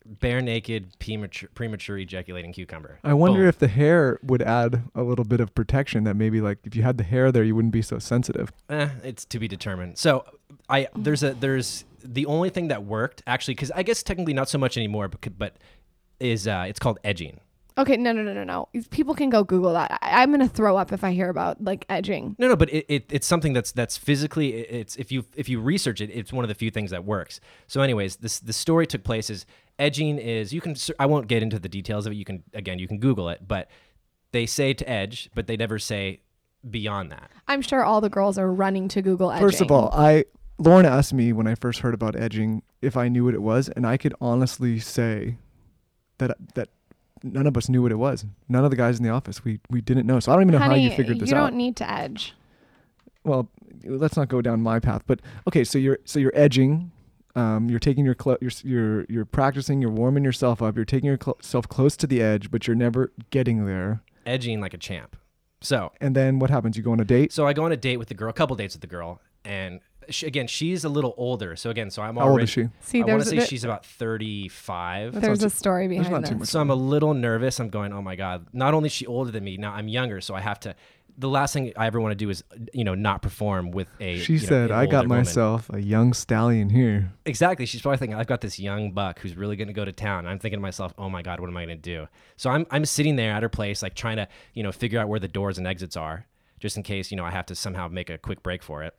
Speaker 6: Bare naked, premature, premature ejaculating cucumber.
Speaker 7: I wonder
Speaker 6: Boom.
Speaker 7: if the hair would add a little bit of protection. That maybe like if you had the hair there, you wouldn't be so sensitive.
Speaker 6: Eh, it's to be determined. So I there's a there's the only thing that worked actually because I guess technically not so much anymore, but but is uh it's called edging.
Speaker 2: Okay, no, no, no, no, no. People can go Google that. I, I'm gonna throw up if I hear about like edging.
Speaker 6: No, no, but it, it it's something that's that's physically it- it's if you if you research it, it's one of the few things that works. So, anyways, this the story took place is edging is you can i won't get into the details of it. You can again you can Google it, but they say to edge, but they never say beyond that.
Speaker 2: I'm sure all the girls are running to Google edging.
Speaker 7: First of all, I Lauryn asked me when I first heard about edging if I knew what it was, and I could honestly say that that none of us knew what it was. None of the guys in the office we we didn't know. So I don't even know
Speaker 2: honey,
Speaker 7: how you figured this
Speaker 2: you
Speaker 7: out.
Speaker 2: You don't need to edge.
Speaker 7: well, let's not go down my path. But okay, so you're so you're edging. Um, you're taking your clo- you're you're you're practicing. You're warming yourself up. You're taking yourself close to the edge, but you're never getting there.
Speaker 6: Edging like a champ. So
Speaker 7: And then what happens? You go on a date.
Speaker 6: So I go on a date with the girl, a couple dates with the girl, and she, again, she's a little older. So again, so I'm
Speaker 7: How old is she?
Speaker 2: See,
Speaker 6: I want to say
Speaker 2: bit-
Speaker 6: she's about 35.
Speaker 2: There's
Speaker 7: not
Speaker 2: a
Speaker 7: too-
Speaker 2: story
Speaker 7: there's
Speaker 2: behind
Speaker 7: not too
Speaker 2: this.
Speaker 7: much.
Speaker 6: So I'm a little nervous. I'm going, oh my God. Not only is she older than me, now I'm younger. So I have to. The last thing I ever want to do is, you know, not perform with a.
Speaker 7: She
Speaker 6: you know,
Speaker 7: said, "I got
Speaker 6: older woman."
Speaker 7: myself a young stallion here."
Speaker 6: Exactly. She's probably thinking, I've got this young buck who's really going to go to town. I'm thinking to myself, oh my God, what am I going to do? So I'm, I'm sitting there at her place, like trying to, you know, figure out where the doors and exits are, just in case, you know, I have to somehow make a quick break for it.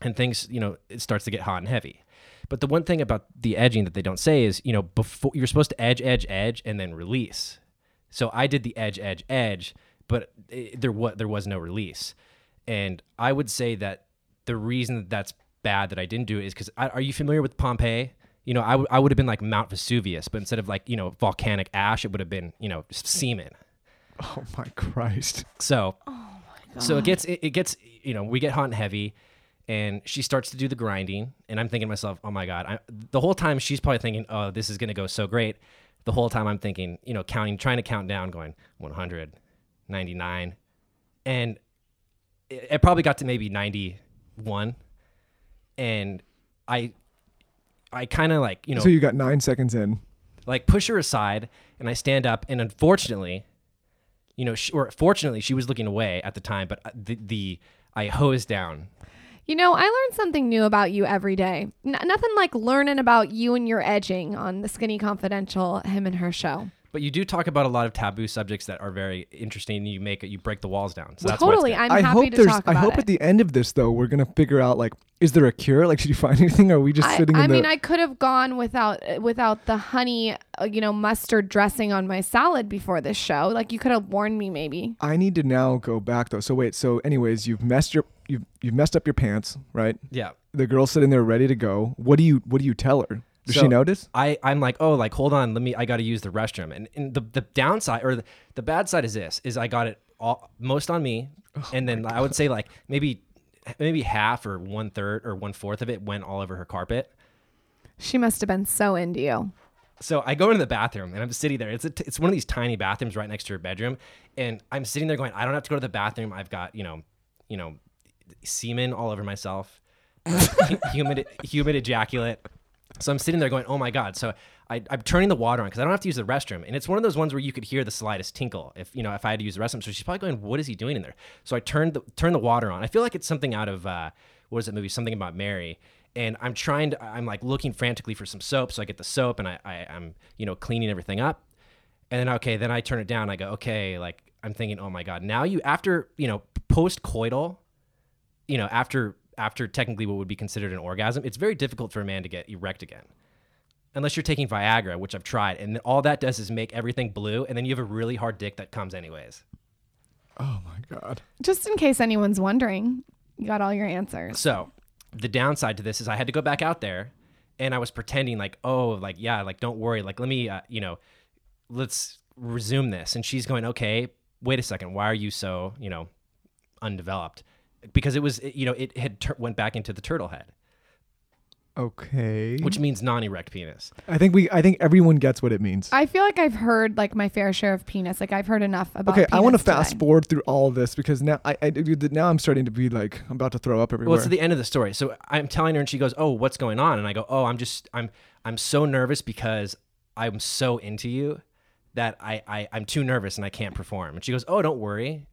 Speaker 6: And things, you know, it starts to get hot and heavy. But the one thing about the edging that they don't say is, you know, before you're supposed to edge, edge, edge, and then release. So I did the edge, edge, edge, but it, there was there was no release, and I would say that the reason that that's bad that I didn't do it is because are you familiar with Pompeii? You know, I, w- I would have been like Mount Vesuvius, but instead of like you know volcanic ash, it would have been you know semen. (laughs)
Speaker 7: Oh my Christ!
Speaker 6: So, oh my so it gets it, it gets you know we get hot and heavy, and she starts to do the grinding, and I'm thinking to myself, oh my god, I, the whole time she's probably thinking, oh this is gonna go so great. The whole time I'm thinking, you know, counting, trying to count down, going 100, 99, and it, it probably got to maybe 91, and I, I kind of like you know
Speaker 7: So you got nine seconds in.
Speaker 6: like push her aside and I stand up and unfortunately, you know, sh or fortunately she was looking away at the time, but uh, the, the I hosed down.
Speaker 2: You know, I learn something new about you every day. N- nothing like learning about you and your edging on the Skinny Confidential Him and Her show.
Speaker 6: But you do talk about a lot of taboo subjects that are very interesting and you make it, you break the walls down. So that's
Speaker 2: totally.
Speaker 6: good.
Speaker 2: I'm
Speaker 7: I
Speaker 2: happy
Speaker 7: hope
Speaker 2: to
Speaker 7: there's.
Speaker 2: talk
Speaker 7: I hope
Speaker 2: it.
Speaker 7: at the end of this though, we're gonna figure out like, is there a cure? Like, did you find (laughs) anything? Or are we just
Speaker 2: I,
Speaker 7: sitting
Speaker 2: I
Speaker 7: in
Speaker 2: mean,
Speaker 7: the?
Speaker 2: I could have gone without uh, without the honey, uh, you know, mustard dressing on my salad before this show. Like you could have warned me, maybe.
Speaker 7: I need to now go back though. So wait. So anyways, you've messed your you've you've messed up your pants, right?
Speaker 6: yeah.
Speaker 7: The girl's sitting there ready to go. What do you What do you tell her? Does
Speaker 6: So
Speaker 7: she notice?
Speaker 6: I, I'm like, oh, like, hold on, let me, I got to use the restroom. And, and the, the downside or the, the bad side is this, is I got it all, most on me.
Speaker 7: Oh
Speaker 6: and then I would say like maybe, maybe half or one third or one fourth of it went all over her carpet.
Speaker 2: She must have been so into you.
Speaker 6: So I go into the bathroom and I'm sitting there. It's a t- it's one of these tiny bathrooms right next to her bedroom, and I'm sitting there going, I don't have to go to the bathroom. I've got you know, you know, semen all over myself, (laughs) humid humid ejaculate. So I'm sitting there going, oh my god. So I, I'm turning the water on because I don't have to use the restroom, and it's one of those ones where you could hear the slightest tinkle if you know if I had to use the restroom. So she's probably going, what is he doing in there? So I turned the turn the water on. I feel like it's something out of uh, what is that movie? Something about Mary. And I'm trying to, I'm like looking frantically for some soap. So I get the soap and I, I I'm, you know, cleaning everything up. And then, okay, then I turn it down. I go, okay, like I'm thinking, oh my God, now you, after, you know, post coital, you know, after, after technically what would be considered an orgasm, it's very difficult for a man to get erect again. Unless you're taking Viagra, which I've tried. And all that does is make everything blue. And then you have a really hard dick that comes anyways.
Speaker 7: Oh my god.
Speaker 2: Just in case anyone's wondering, you got all your answers.
Speaker 6: So the downside to this is I had to go back out there and I was pretending like, oh, like, yeah, like, don't worry. Like, let me, uh, you know, let's resume this. And she's going, okay, wait a second. Why are you so, you know, undeveloped? Because it was, you know, it had tur- went back into the turtle head,
Speaker 7: Okay.
Speaker 6: which means non-erect penis.
Speaker 7: I think we. I think everyone gets what it means.
Speaker 2: I feel like I've heard like my fair share of penis. Like I've heard enough about.
Speaker 7: Okay, I want to fast
Speaker 2: today.
Speaker 7: forward through all of this because now I, I now I'm starting to be like I'm about to throw up everywhere.
Speaker 6: Well, it's the end of the story. So I'm telling her, and she goes, "Oh, what's going on?" And I go, "Oh, I'm just, I'm, I'm so nervous because I'm so into you that I, I, I'm too nervous and I can't perform." And she goes, "Oh, don't worry."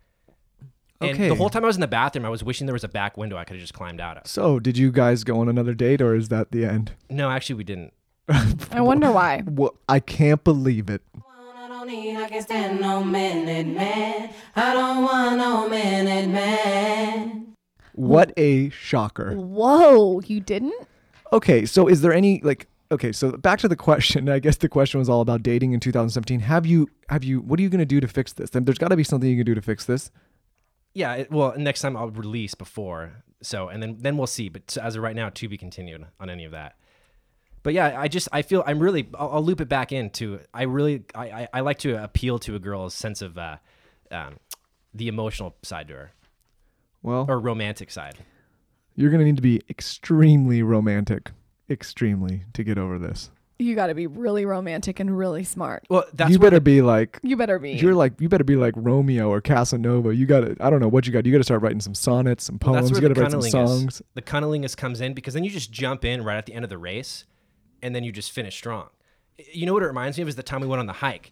Speaker 6: And
Speaker 7: Okay.
Speaker 6: the whole time I was in the bathroom, I was wishing there was a back window I could have just climbed out of.
Speaker 7: so, did you guys go on another date, or is that the end?
Speaker 6: No, actually, we didn't. (laughs)
Speaker 2: I wonder why.
Speaker 7: Well, I can't believe it.
Speaker 8: I don't need, I can stand no minute man. I don't want no minute man.
Speaker 7: What a shocker.
Speaker 2: Whoa, you didn't?
Speaker 7: Okay, so is there any like okay, so back to the question. (laughs) I guess the question was all about dating in 2017. Have you have you what are you going to do to fix this? Then there's got to be something you can do to fix this.
Speaker 6: Yeah, it, well, next time I'll release before. So, and then then we'll see. But as of right now, to be continued on any of that. But yeah, I just I feel I'm really I'll, I'll loop it back into I really I, I, I like to appeal to a girl's sense of uh, um, the emotional side to her
Speaker 7: Well,
Speaker 6: or romantic side.
Speaker 7: you're going to need to be extremely romantic, extremely to get over this.
Speaker 2: You got to be really romantic and really smart.
Speaker 6: Well, that's
Speaker 7: you better
Speaker 6: the-
Speaker 7: be like
Speaker 2: You better be.
Speaker 7: you're like you better be like Romeo or Casanova. You got to I don't know what you got. You got to start writing some sonnets, some poems.
Speaker 6: that's
Speaker 7: You
Speaker 6: where
Speaker 7: got
Speaker 6: the
Speaker 7: to write some
Speaker 6: cunnilingus,
Speaker 7: songs.
Speaker 6: the cunnilingus comes in because then you just jump in right at the end of the race, and then you just finish strong. You know what it reminds me of is the time we went on the hike.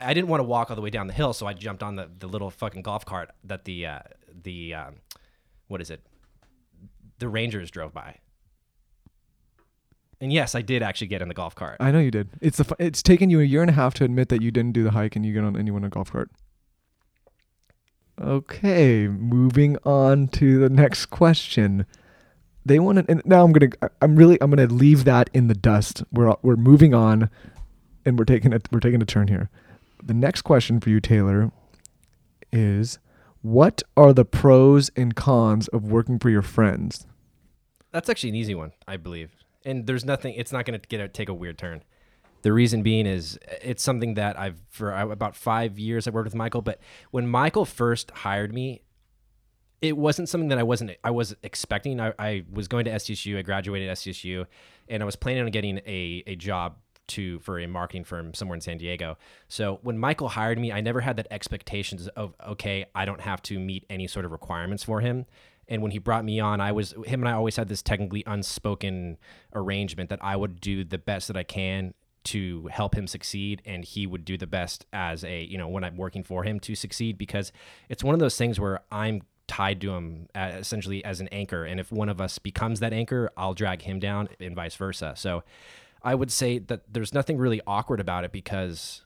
Speaker 6: I didn't want to walk all the way down the hill, so I jumped on the, the little fucking golf cart that the uh, the um, what is it? The Rangers drove by. And yes, I did actually get in the golf cart.
Speaker 7: I know you did. It's the fu- it's taken you a year and a half to admit that you didn't do the hike and you get on and you went on a golf cart. Okay, moving on to the next question. They want to, and now I'm gonna, I'm really, I'm gonna leave that in the dust. We're we're moving on, and we're taking a we're taking a turn here. The next question for you, Taylor, is what are the pros and cons of working for your friends?
Speaker 6: That's actually an easy one, I believe. And there's nothing. It's not going to get a, take a weird turn. The reason being is it's something that I've for uh, about five years I worked with Michael. But when Michael first hired me, it wasn't something that I wasn't I was expecting. I, I was going to SDSU. I graduated SDSU, and I was planning on getting a a job to for a marketing firm somewhere in San Diego. So when Michael hired me, I never had that expectations of okay, I don't have to meet any sort of requirements for him. And when he brought me on, I was him and I always had this technically unspoken arrangement that I would do the best that I can to help him succeed and he would do the best as a you know when i'm working for him to succeed because it's one of those things where i'm tied to him uh, essentially as an anchor and if one of us becomes that anchor i'll drag him down and vice versa. So i would say that there's nothing really awkward about it because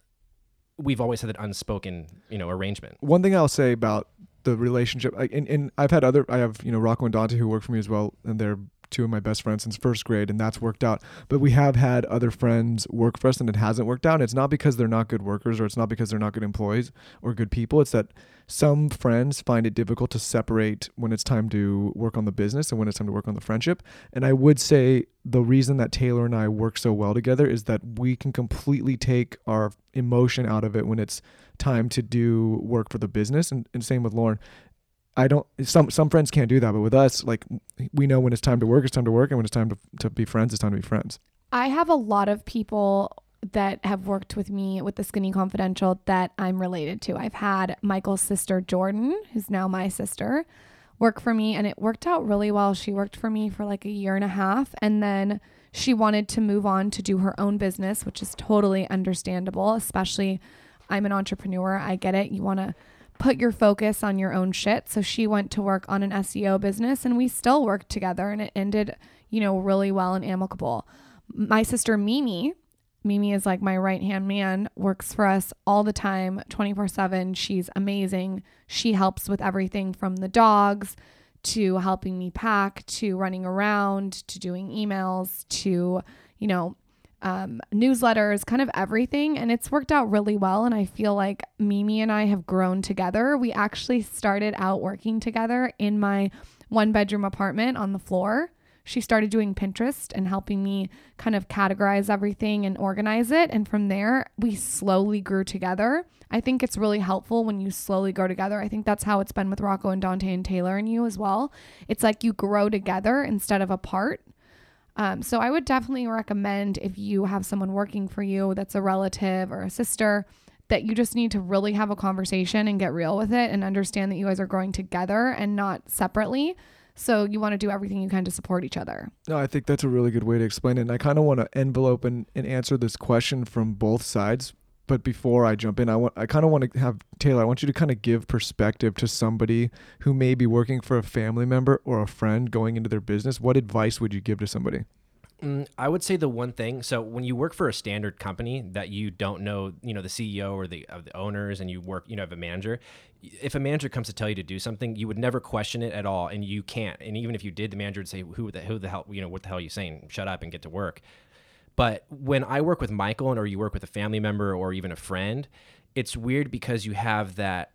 Speaker 6: we've always had that unspoken you know arrangement.
Speaker 7: One thing I'll say about the relationship, and, and I've had other, I have, you know, Rocco and Dante who work for me as well, and they're two of my best friends since first grade, and that's worked out. But we have had other friends work for us, and it hasn't worked out. And it's not because they're not good workers, or it's not because they're not good employees or good people. It's that some friends find it difficult to separate when it's time to work on the business and when it's time to work on the friendship. And I would say the reason that Taylor and I work so well together is that we can completely take our emotion out of it when it's time to do work for the business and, and same with Lauryn. I don't some some friends can't do that, but with us, like we know when it's time to work, it's time to work, and when it's time to, to be friends, it's time to be friends.
Speaker 2: I have a lot of people that have worked with me with the Skinny Confidential that I'm related to. I've had Michael's sister Jordan, who's now my sister, work for me and it worked out really well. She worked for me for like a year and a half and then she wanted to move on to do her own business, which is totally understandable, especially I'm an entrepreneur. I get it. You want to put your focus on your own shit. So she went to work on an SEO business and we still worked together and it ended, you know, really well and amicable. My sister Mimi, Mimi is like my right hand man, works for us all the time, 24 7. She's amazing. She helps with everything from the dogs to helping me pack to running around to doing emails to, you know, um, newsletters, kind of everything. And it's worked out really well. And I feel like Mimi and I have grown together. We actually started out working together in my one bedroom apartment on the floor. She started doing Pinterest and helping me kind of categorize everything and organize it. And from there, we slowly grew together. I think it's really helpful when you slowly grow together. I think that's how it's been with Rocco and Dante and Taylor and you as well. It's like you grow together instead of apart. Um, so I would definitely recommend if you have someone working for you that's a relative or a sister that you just need to really have a conversation and get real with it and understand that you guys are growing together and not separately. So you want to do everything you can to support each other.
Speaker 7: No, I think that's a really good way to explain it. And I kind of want to envelope and, and answer this question from both sides. But before I jump in, I want I kind of want to have Taylor. I want you to kind of give perspective to somebody who may be working for a family member or a friend going into their business. What advice would you give to somebody?
Speaker 6: Mm, I would say the one thing. So when you work for a standard company that you don't know, you know, the CEO or the the owners, and you work, you know, have a manager. If a manager comes to tell you to do something, you would never question it at all, and you can't. And even if you did, the manager would say, "Who the who the hell, you know, what the hell are you saying? Shut up and get to work." But when I work with Michael, and or you work with a family member or even a friend, it's weird because you have that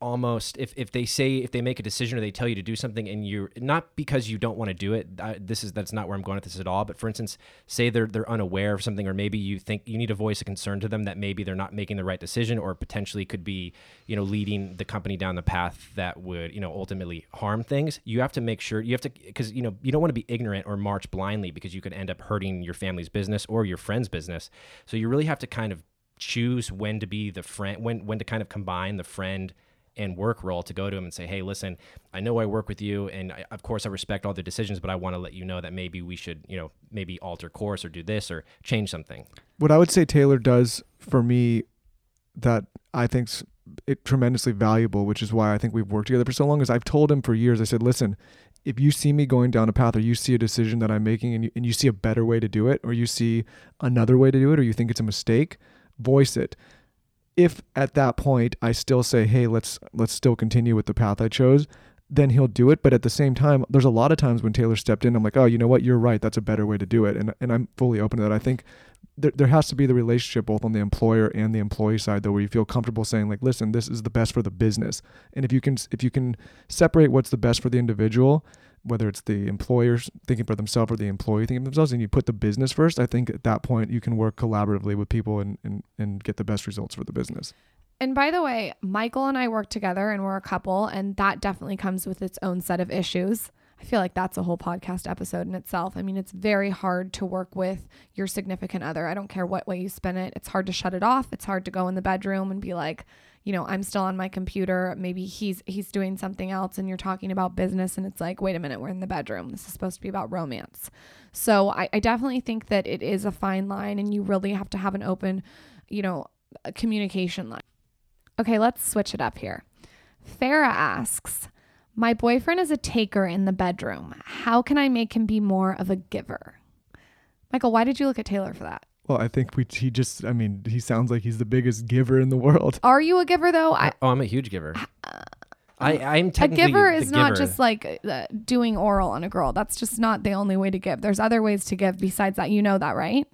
Speaker 6: almost if, if they say if they make a decision or they tell you to do something and you're not because you don't want to do it I, this is that's not where i'm going with this at all but for instance say they're they're unaware of something or maybe you think you need to voice a concern to them that maybe they're not making the right decision or potentially could be you know leading the company down the path that would you know ultimately harm things you have to make sure you have to because you know you don't want to be ignorant or march blindly because you could end up hurting your family's business or your friend's business. So you really have to kind of choose when to be the friend when when to kind of combine the friend and work role to go to him and say hey listen i know i work with you and I, of course i respect all the decisions but i want to let you know that maybe we should you know maybe alter course or do this or change something
Speaker 7: what I would say Taylor does for me that I think's it tremendously valuable, which is why I think we've worked together for so long. Is I've told him for years. I said, listen, if you see me going down a path, or you see a decision that I'm making, and you, and you see a better way to do it, or you see another way to do it, or you think it's a mistake, voice it. If at that point I still say, hey, let's let's still continue with the path I chose, then he'll do it. But at the same time, there's a lot of times when Taylor stepped in, I'm like, oh, you know what, you're right. That's a better way to do it, and and I'm fully open to that. I think there, there has to be the relationship both on the employer and the employee side though where you feel comfortable saying like listen this is the best for the business and if you can if you can separate what's the best for the individual whether it's the employers thinking for themselves or the employee thinking for themselves and you put the business first i think at that point you can work collaboratively with people and, and, and get the best results for the business
Speaker 2: And by the way, Michael and I work together and we're a couple, and that definitely comes with its own set of issues. I feel like that's a whole podcast episode in itself. I mean, it's very hard to work with your significant other. I don't care what way you spin it. It's hard to shut it off. It's hard to go in the bedroom and be like, you know, I'm still on my computer. Maybe he's he's doing something else and you're talking about business and it's like, wait a minute, we're in the bedroom. This is supposed to be about romance. So I, I definitely think that it is a fine line and you really have to have an open, you know, communication line. Okay, let's switch it up here. Farah asks, My boyfriend is a taker in the bedroom. How can I make him be more of a giver? Michael, why did you look at Taylor for that?
Speaker 7: well i think we he just i mean he sounds like he's the biggest giver in the world (laughs)
Speaker 2: Are you a giver though? I,
Speaker 6: oh i'm a huge giver I, I'm technically
Speaker 2: a
Speaker 6: technically
Speaker 2: giver
Speaker 6: the
Speaker 2: is not
Speaker 6: giver.
Speaker 2: just like uh, doing oral on a girl. That's just not the only way to give. There's other ways to give besides that. You know that, right?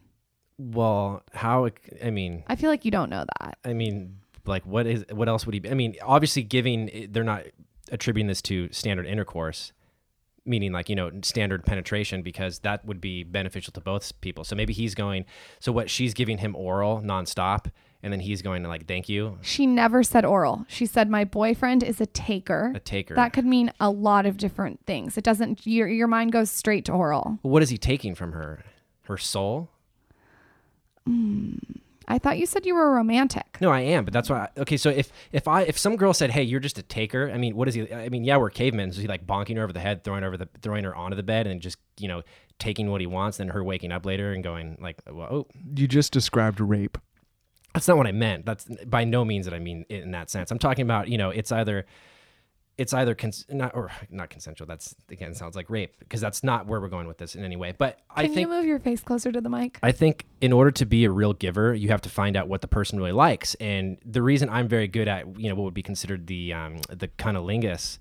Speaker 6: well how i mean
Speaker 2: I feel like you don't know that.
Speaker 6: I mean, like, what is what else would he? Be? I mean, obviously, giving eh, they're not attributing this to standard intercourse, meaning like you know standard penetration because that would be beneficial to both people. So maybe he's going. So what she's giving him oral nonstop, and then he's going to like thank you,
Speaker 2: She never said oral. She said my boyfriend is a taker.
Speaker 6: a taker.
Speaker 2: That could mean a lot of different things. It doesn't your your mind goes straight to oral.
Speaker 6: What is he taking from her? Her soul? Hmm.
Speaker 2: I thought you said you were romantic.
Speaker 6: No, I am, but that's why. I, okay, so if if I if some girl said, "Hey, you're just a taker," I mean, what is he? I mean, yeah, we're cavemen. Is he like bonking her over the head, throwing her over the throwing her onto the bed, and just you know taking what he wants, then her waking up later and going like, well, "Oh,
Speaker 7: you just described rape
Speaker 6: that's not what I meant. That's by no means that I mean it in that sense. I'm talking about you know it's either it's either cons- not or not consensual. That's again sounds like rape because that's not where we're going with this in any way. But I
Speaker 2: Can
Speaker 6: think
Speaker 2: you move your face closer to the mic?
Speaker 6: I think in order to be a real giver, you have to find out what the person really likes. And the reason I'm very good at, you know, what would be considered the um, the cunnilingus.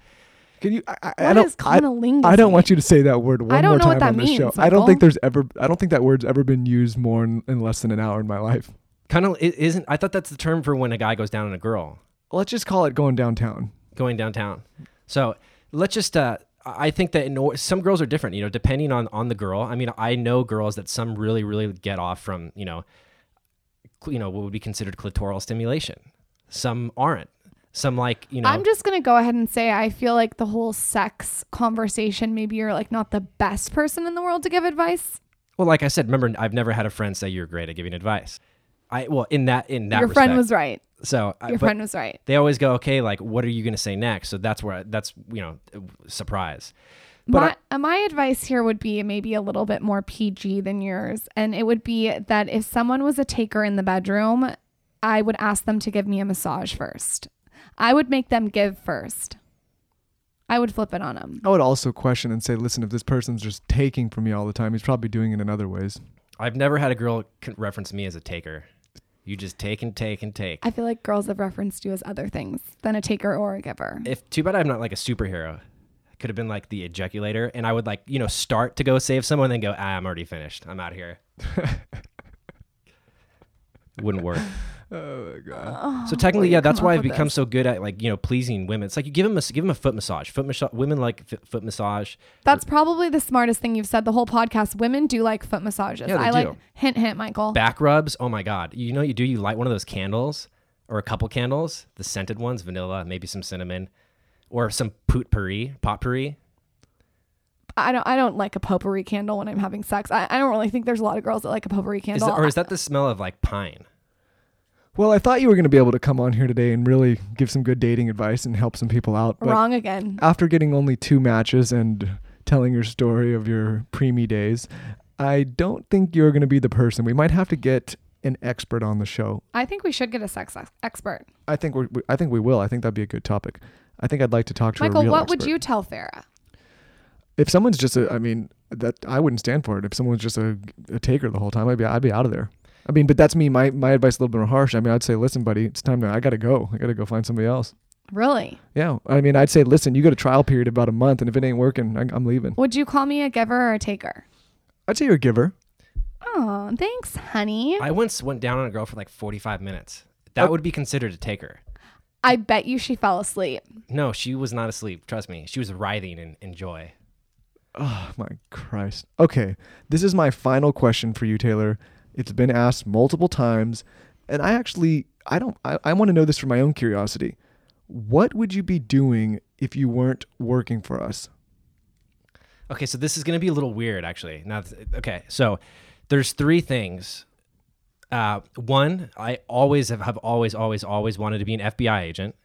Speaker 7: Can you? I, I, I don't.
Speaker 2: is
Speaker 7: I,
Speaker 2: cunnilingus
Speaker 7: I don't want you to say that word one more time on this show.
Speaker 2: means,
Speaker 7: I don't think there's ever. I don't think that word's ever been used more in, in less than an hour in my life.
Speaker 6: Kind of isn't. I thought that's the term for when a guy goes down on a girl
Speaker 7: Let's just call it going downtown.
Speaker 6: Going downtown. So let's just. Uh, I think that in, some girls are different. You know, depending on on the girl. I mean, I know girls that some really really get off from. You know, you know what would be considered clitoral stimulation. Some aren't. Some like you know.
Speaker 2: I'm just gonna go ahead and say I feel like the whole sex conversation. Maybe you're like not the best person in the world to give advice.
Speaker 6: Well, like I said, remember I've never had a friend say you're great at giving advice. I well in that in that
Speaker 2: Your friend was right.
Speaker 6: so
Speaker 2: Your
Speaker 6: but
Speaker 2: friend was right.
Speaker 6: they always go okay like what are you going to say next so that's where I- that's you know surprise But
Speaker 2: my, uh, my advice here would be maybe a little bit more PG than yours. And it would be that if someone was a taker in the bedroom, I would ask them to give me a massage first. I would make them give first. I would flip it on them.
Speaker 7: I would also question and say, listen, if this person's just taking from me all the time, he's probably doing it in other ways.
Speaker 6: I've never had a girl reference me as a taker you just take and take and take.
Speaker 2: I feel like girls have referenced you as other things than a taker or a giver.
Speaker 6: if too bad I'm not like a superhero. I could have been like the ejaculator and I would like you know start to go save someone then go ah, I'm already finished. I'm out of here. (laughs) Wouldn't work
Speaker 7: Oh my god.
Speaker 6: So technically,
Speaker 2: you
Speaker 6: yeah, that's why I've become
Speaker 2: this?
Speaker 6: so good at like you know pleasing women. It's like you give them a give them a foot massage. Foot massage. Women like f- foot massage.
Speaker 2: That's probably the smartest thing you've said the whole podcast. Women do like foot massages.
Speaker 6: Yeah, they
Speaker 2: I like
Speaker 6: do.
Speaker 2: hint hint, Michael.
Speaker 6: Back rubs. Oh my god. You know what you do? You light one of those candles or a couple candles, the scented ones, vanilla, maybe some cinnamon, or some potpourri, potpourri.
Speaker 2: I don't I don't like a potpourri candle when I'm having sex. I, I don't really think there's a lot of girls that like a potpourri
Speaker 6: Is
Speaker 2: candle.
Speaker 6: that, or is that the smell of like pine?
Speaker 7: Well, I thought you were going to be able to come on here today and really give some good dating advice and help some people out. But
Speaker 2: Wrong again.
Speaker 7: after getting only two matches and telling your story of your preemie days, I don't think you're going to be the person. We might have to get an expert on the show.
Speaker 2: I think we should get a sex ex- expert.
Speaker 7: I think we're, we I think we will. I think that'd be a good topic. I think I'd like to talk to
Speaker 2: Michael, what would you tell Farah?
Speaker 7: If someone's just a, I mean, that I wouldn't stand for it. If someone's just a, a taker the whole time, I'd be, I'd be out of there. I mean, but that's me. My my advice is a little bit more harsh. I mean, I'd say, listen, buddy, it's time to. I gotta go. I gotta go find somebody else.
Speaker 2: Really?
Speaker 7: Yeah. I mean, I'd say, listen, you got a trial period about a month, and if it ain't working, I, I'm leaving.
Speaker 2: Would you call me a giver or a taker?
Speaker 7: I'd say you're a giver.
Speaker 2: Oh, thanks, honey.
Speaker 6: I once went down on a girl for like 45 minutes. That oh. would be considered a taker.
Speaker 2: I bet you she fell asleep.
Speaker 6: No, she was not asleep. Trust me. She was writhing in, in joy.
Speaker 7: Oh my Christ. Okay, this is my final question for you, Taylor. It's been asked multiple times, and I actually I don't I, I want to know this for my own curiosity. What would you be doing if you weren't working for us?
Speaker 6: Okay, so this is going to be a little weird, actually. Now, okay, so there's three things. Uh, one, I always have, have always, always, always wanted to be an FBI agent.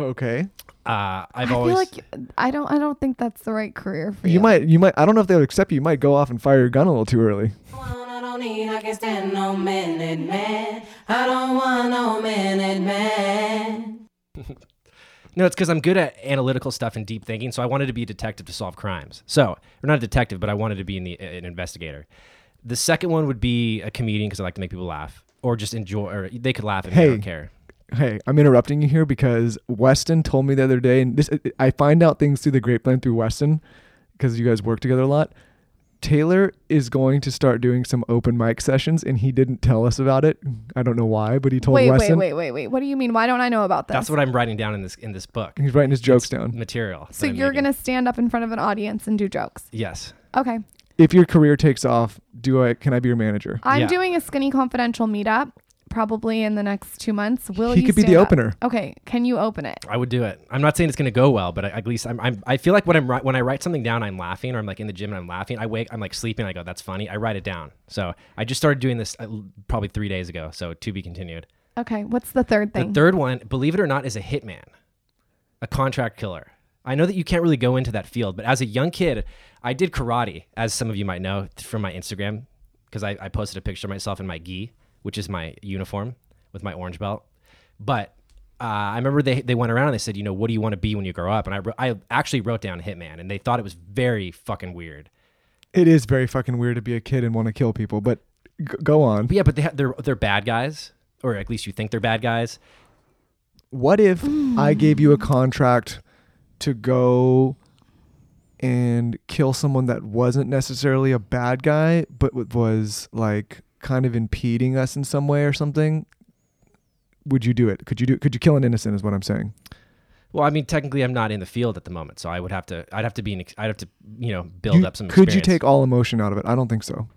Speaker 7: Okay.
Speaker 6: Uh, I've
Speaker 2: I
Speaker 6: always.
Speaker 2: feel like I don't I don't think that's the right career for you.
Speaker 7: You might you might I don't know if they would accept you. You might go off and fire your gun a little too early.
Speaker 8: I don't need, I can't stand no minute man. I don't want no minute man. (laughs)
Speaker 6: No, it's because I'm good at analytical stuff and deep thinking. So I wanted to be a detective to solve crimes. So, or not a detective, but I wanted to be in the, an investigator. The second one would be a comedian because I like to make people laugh or just enjoy, or they could laugh and I
Speaker 7: Hey.
Speaker 6: don't care.
Speaker 7: Hey, I'm interrupting you here because Weston told me the other day, and this I find out things through the grapevine through Weston because you guys work together a lot. Taylor is going to start doing some open mic sessions, and he didn't tell us about it. I don't know why, but he told
Speaker 2: wait,
Speaker 7: Weston.
Speaker 2: wait, wait, wait, wait. What do you mean? Why don't I know about this?
Speaker 6: That's what I'm writing down in this in this book.
Speaker 7: He's writing his jokes down.
Speaker 6: Material.
Speaker 2: so you're
Speaker 6: making.
Speaker 2: gonna stand up in front of an audience and do jokes.
Speaker 6: Yes.
Speaker 2: Okay.
Speaker 7: If your career takes off, do I? Can I be your manager?
Speaker 2: I'm
Speaker 6: Yeah.
Speaker 2: doing a skinny confidential meetup probably in the next two months. Will
Speaker 7: He
Speaker 2: you
Speaker 7: could be the
Speaker 2: up?
Speaker 7: opener.
Speaker 2: Okay. Can you open it?
Speaker 6: I would do it. I'm not saying it's going to go well, but I, at least I'm, I'm. I feel like when I'm when I write something down, I'm laughing, or I'm like in the gym and I'm laughing. I wake, I'm like sleeping. I go, that's funny. I write it down. So I just started doing this uh, probably three days ago. So to be continued.
Speaker 2: Okay. What's the third thing?
Speaker 6: The third one, believe it or not, is a hitman, a contract killer. I know that you can't really go into that field, but as a young kid, I did karate, as some of you might know from my Instagram, because I, I posted a picture of myself in my gi, which is my uniform with my orange belt. But uh, I remember they, they went around and they said, you know, what do you want to be when you grow up? And I, wrote- I actually wrote down hitman, and they thought it was very fucking weird.
Speaker 7: It is very fucking weird to be a kid and want to kill people, but g- go on.
Speaker 6: But yeah, but they ha- they're they're bad guys, or at least you think they're bad guys.
Speaker 7: What if I gave you a contract to go and kill someone that wasn't necessarily a bad guy, but was like kind of impeding us in some way or something? Would you do it? Could you do? Could you kill an innocent? Is what I'm saying.
Speaker 6: Well, I mean, technically, I'm not in the field at the moment, so I would have to. I'd have to be. An, ex- I'd have to, you know, build
Speaker 7: You-
Speaker 6: up some.
Speaker 7: could you take all emotion out of it? I don't think so.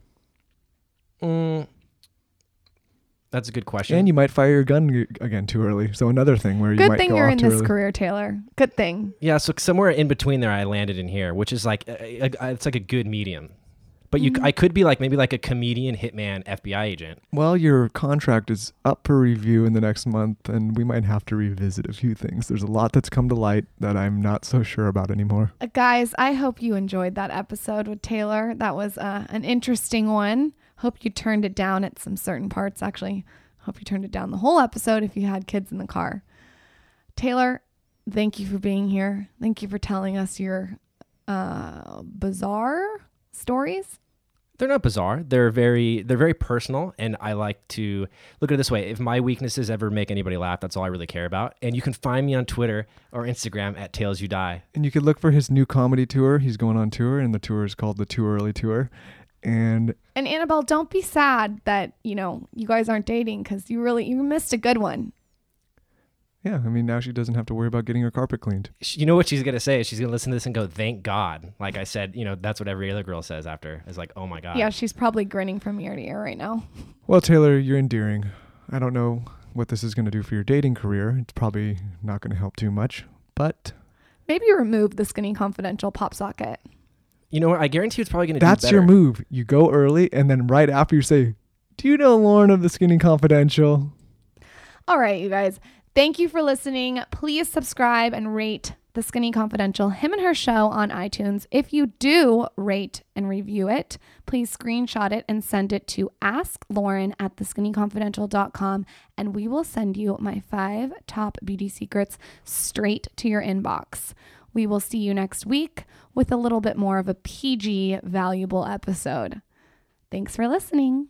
Speaker 6: Mm, that's a good question.
Speaker 7: And you might fire your gun again too early. So another thing where you
Speaker 2: Good
Speaker 7: might
Speaker 2: thing
Speaker 7: go
Speaker 2: you're
Speaker 7: off
Speaker 2: in
Speaker 7: too
Speaker 2: this
Speaker 7: early.
Speaker 2: career, Taylor. Good thing.
Speaker 6: yeah, so somewhere in between there, I landed in here, which is like a, a- a- it's like a good medium. But you, c- I could be like maybe like a comedian, hitman, FBI agent.
Speaker 7: Well, your contract is up for review in the next month, and we might have to revisit a few things. There's a lot that's come to light that I'm not so sure about anymore.
Speaker 2: Uh, guys, I hope you enjoyed that episode with Taylor. That was uh, an interesting one. Hope you turned it down at some certain parts. Actually, hope you turned it down the whole episode if you had kids in the car. Taylor, thank you for being here. Thank you for telling us your uh, bizarre stories.
Speaker 6: They're not bizarre. They're very they're very personal, and I like to look at it this way. If my weaknesses ever make anybody laugh, that's all I really care about. And you can find me on Twitter or Instagram at Tails You Die.
Speaker 7: And you could look for his new comedy tour. He's going on tour, and the tour is called the Too Early Tour. And
Speaker 2: And Annabelle, don't be sad that, you know, you guys aren't dating because you really you missed a good one.
Speaker 7: Yeah, I mean, now she doesn't have to worry about getting her carpet cleaned.
Speaker 6: Sh- You know what she's gonna say? She's gonna listen to this and go, "Thank God." Like I said, you know, that's what every other girl says after. Is like, "Oh my God."
Speaker 2: Yeah, she's probably grinning from ear to ear right now. (laughs)
Speaker 7: Well, Taylor, you're endearing. I don't know what this is going to do for your dating career. It's probably not going to help too much, but
Speaker 2: Maybe remove the skinny confidential pop socket.
Speaker 6: You know what? I guarantee you it's probably gonna.
Speaker 7: that's your move. You go early, and then right after you say, "Do you know Lauryn of the Skinny Confidential?"
Speaker 2: All right, you guys. Thank you for listening. Please subscribe and rate The Skinny Confidential, him and her show on iTunes. If you do rate and review it, please screenshot it and send it to asklauryn at theskinnyconfidential.com and we will send you my five top beauty secrets straight to your inbox. We will see you next week with a little bit more of a PG valuable episode. Thanks for listening.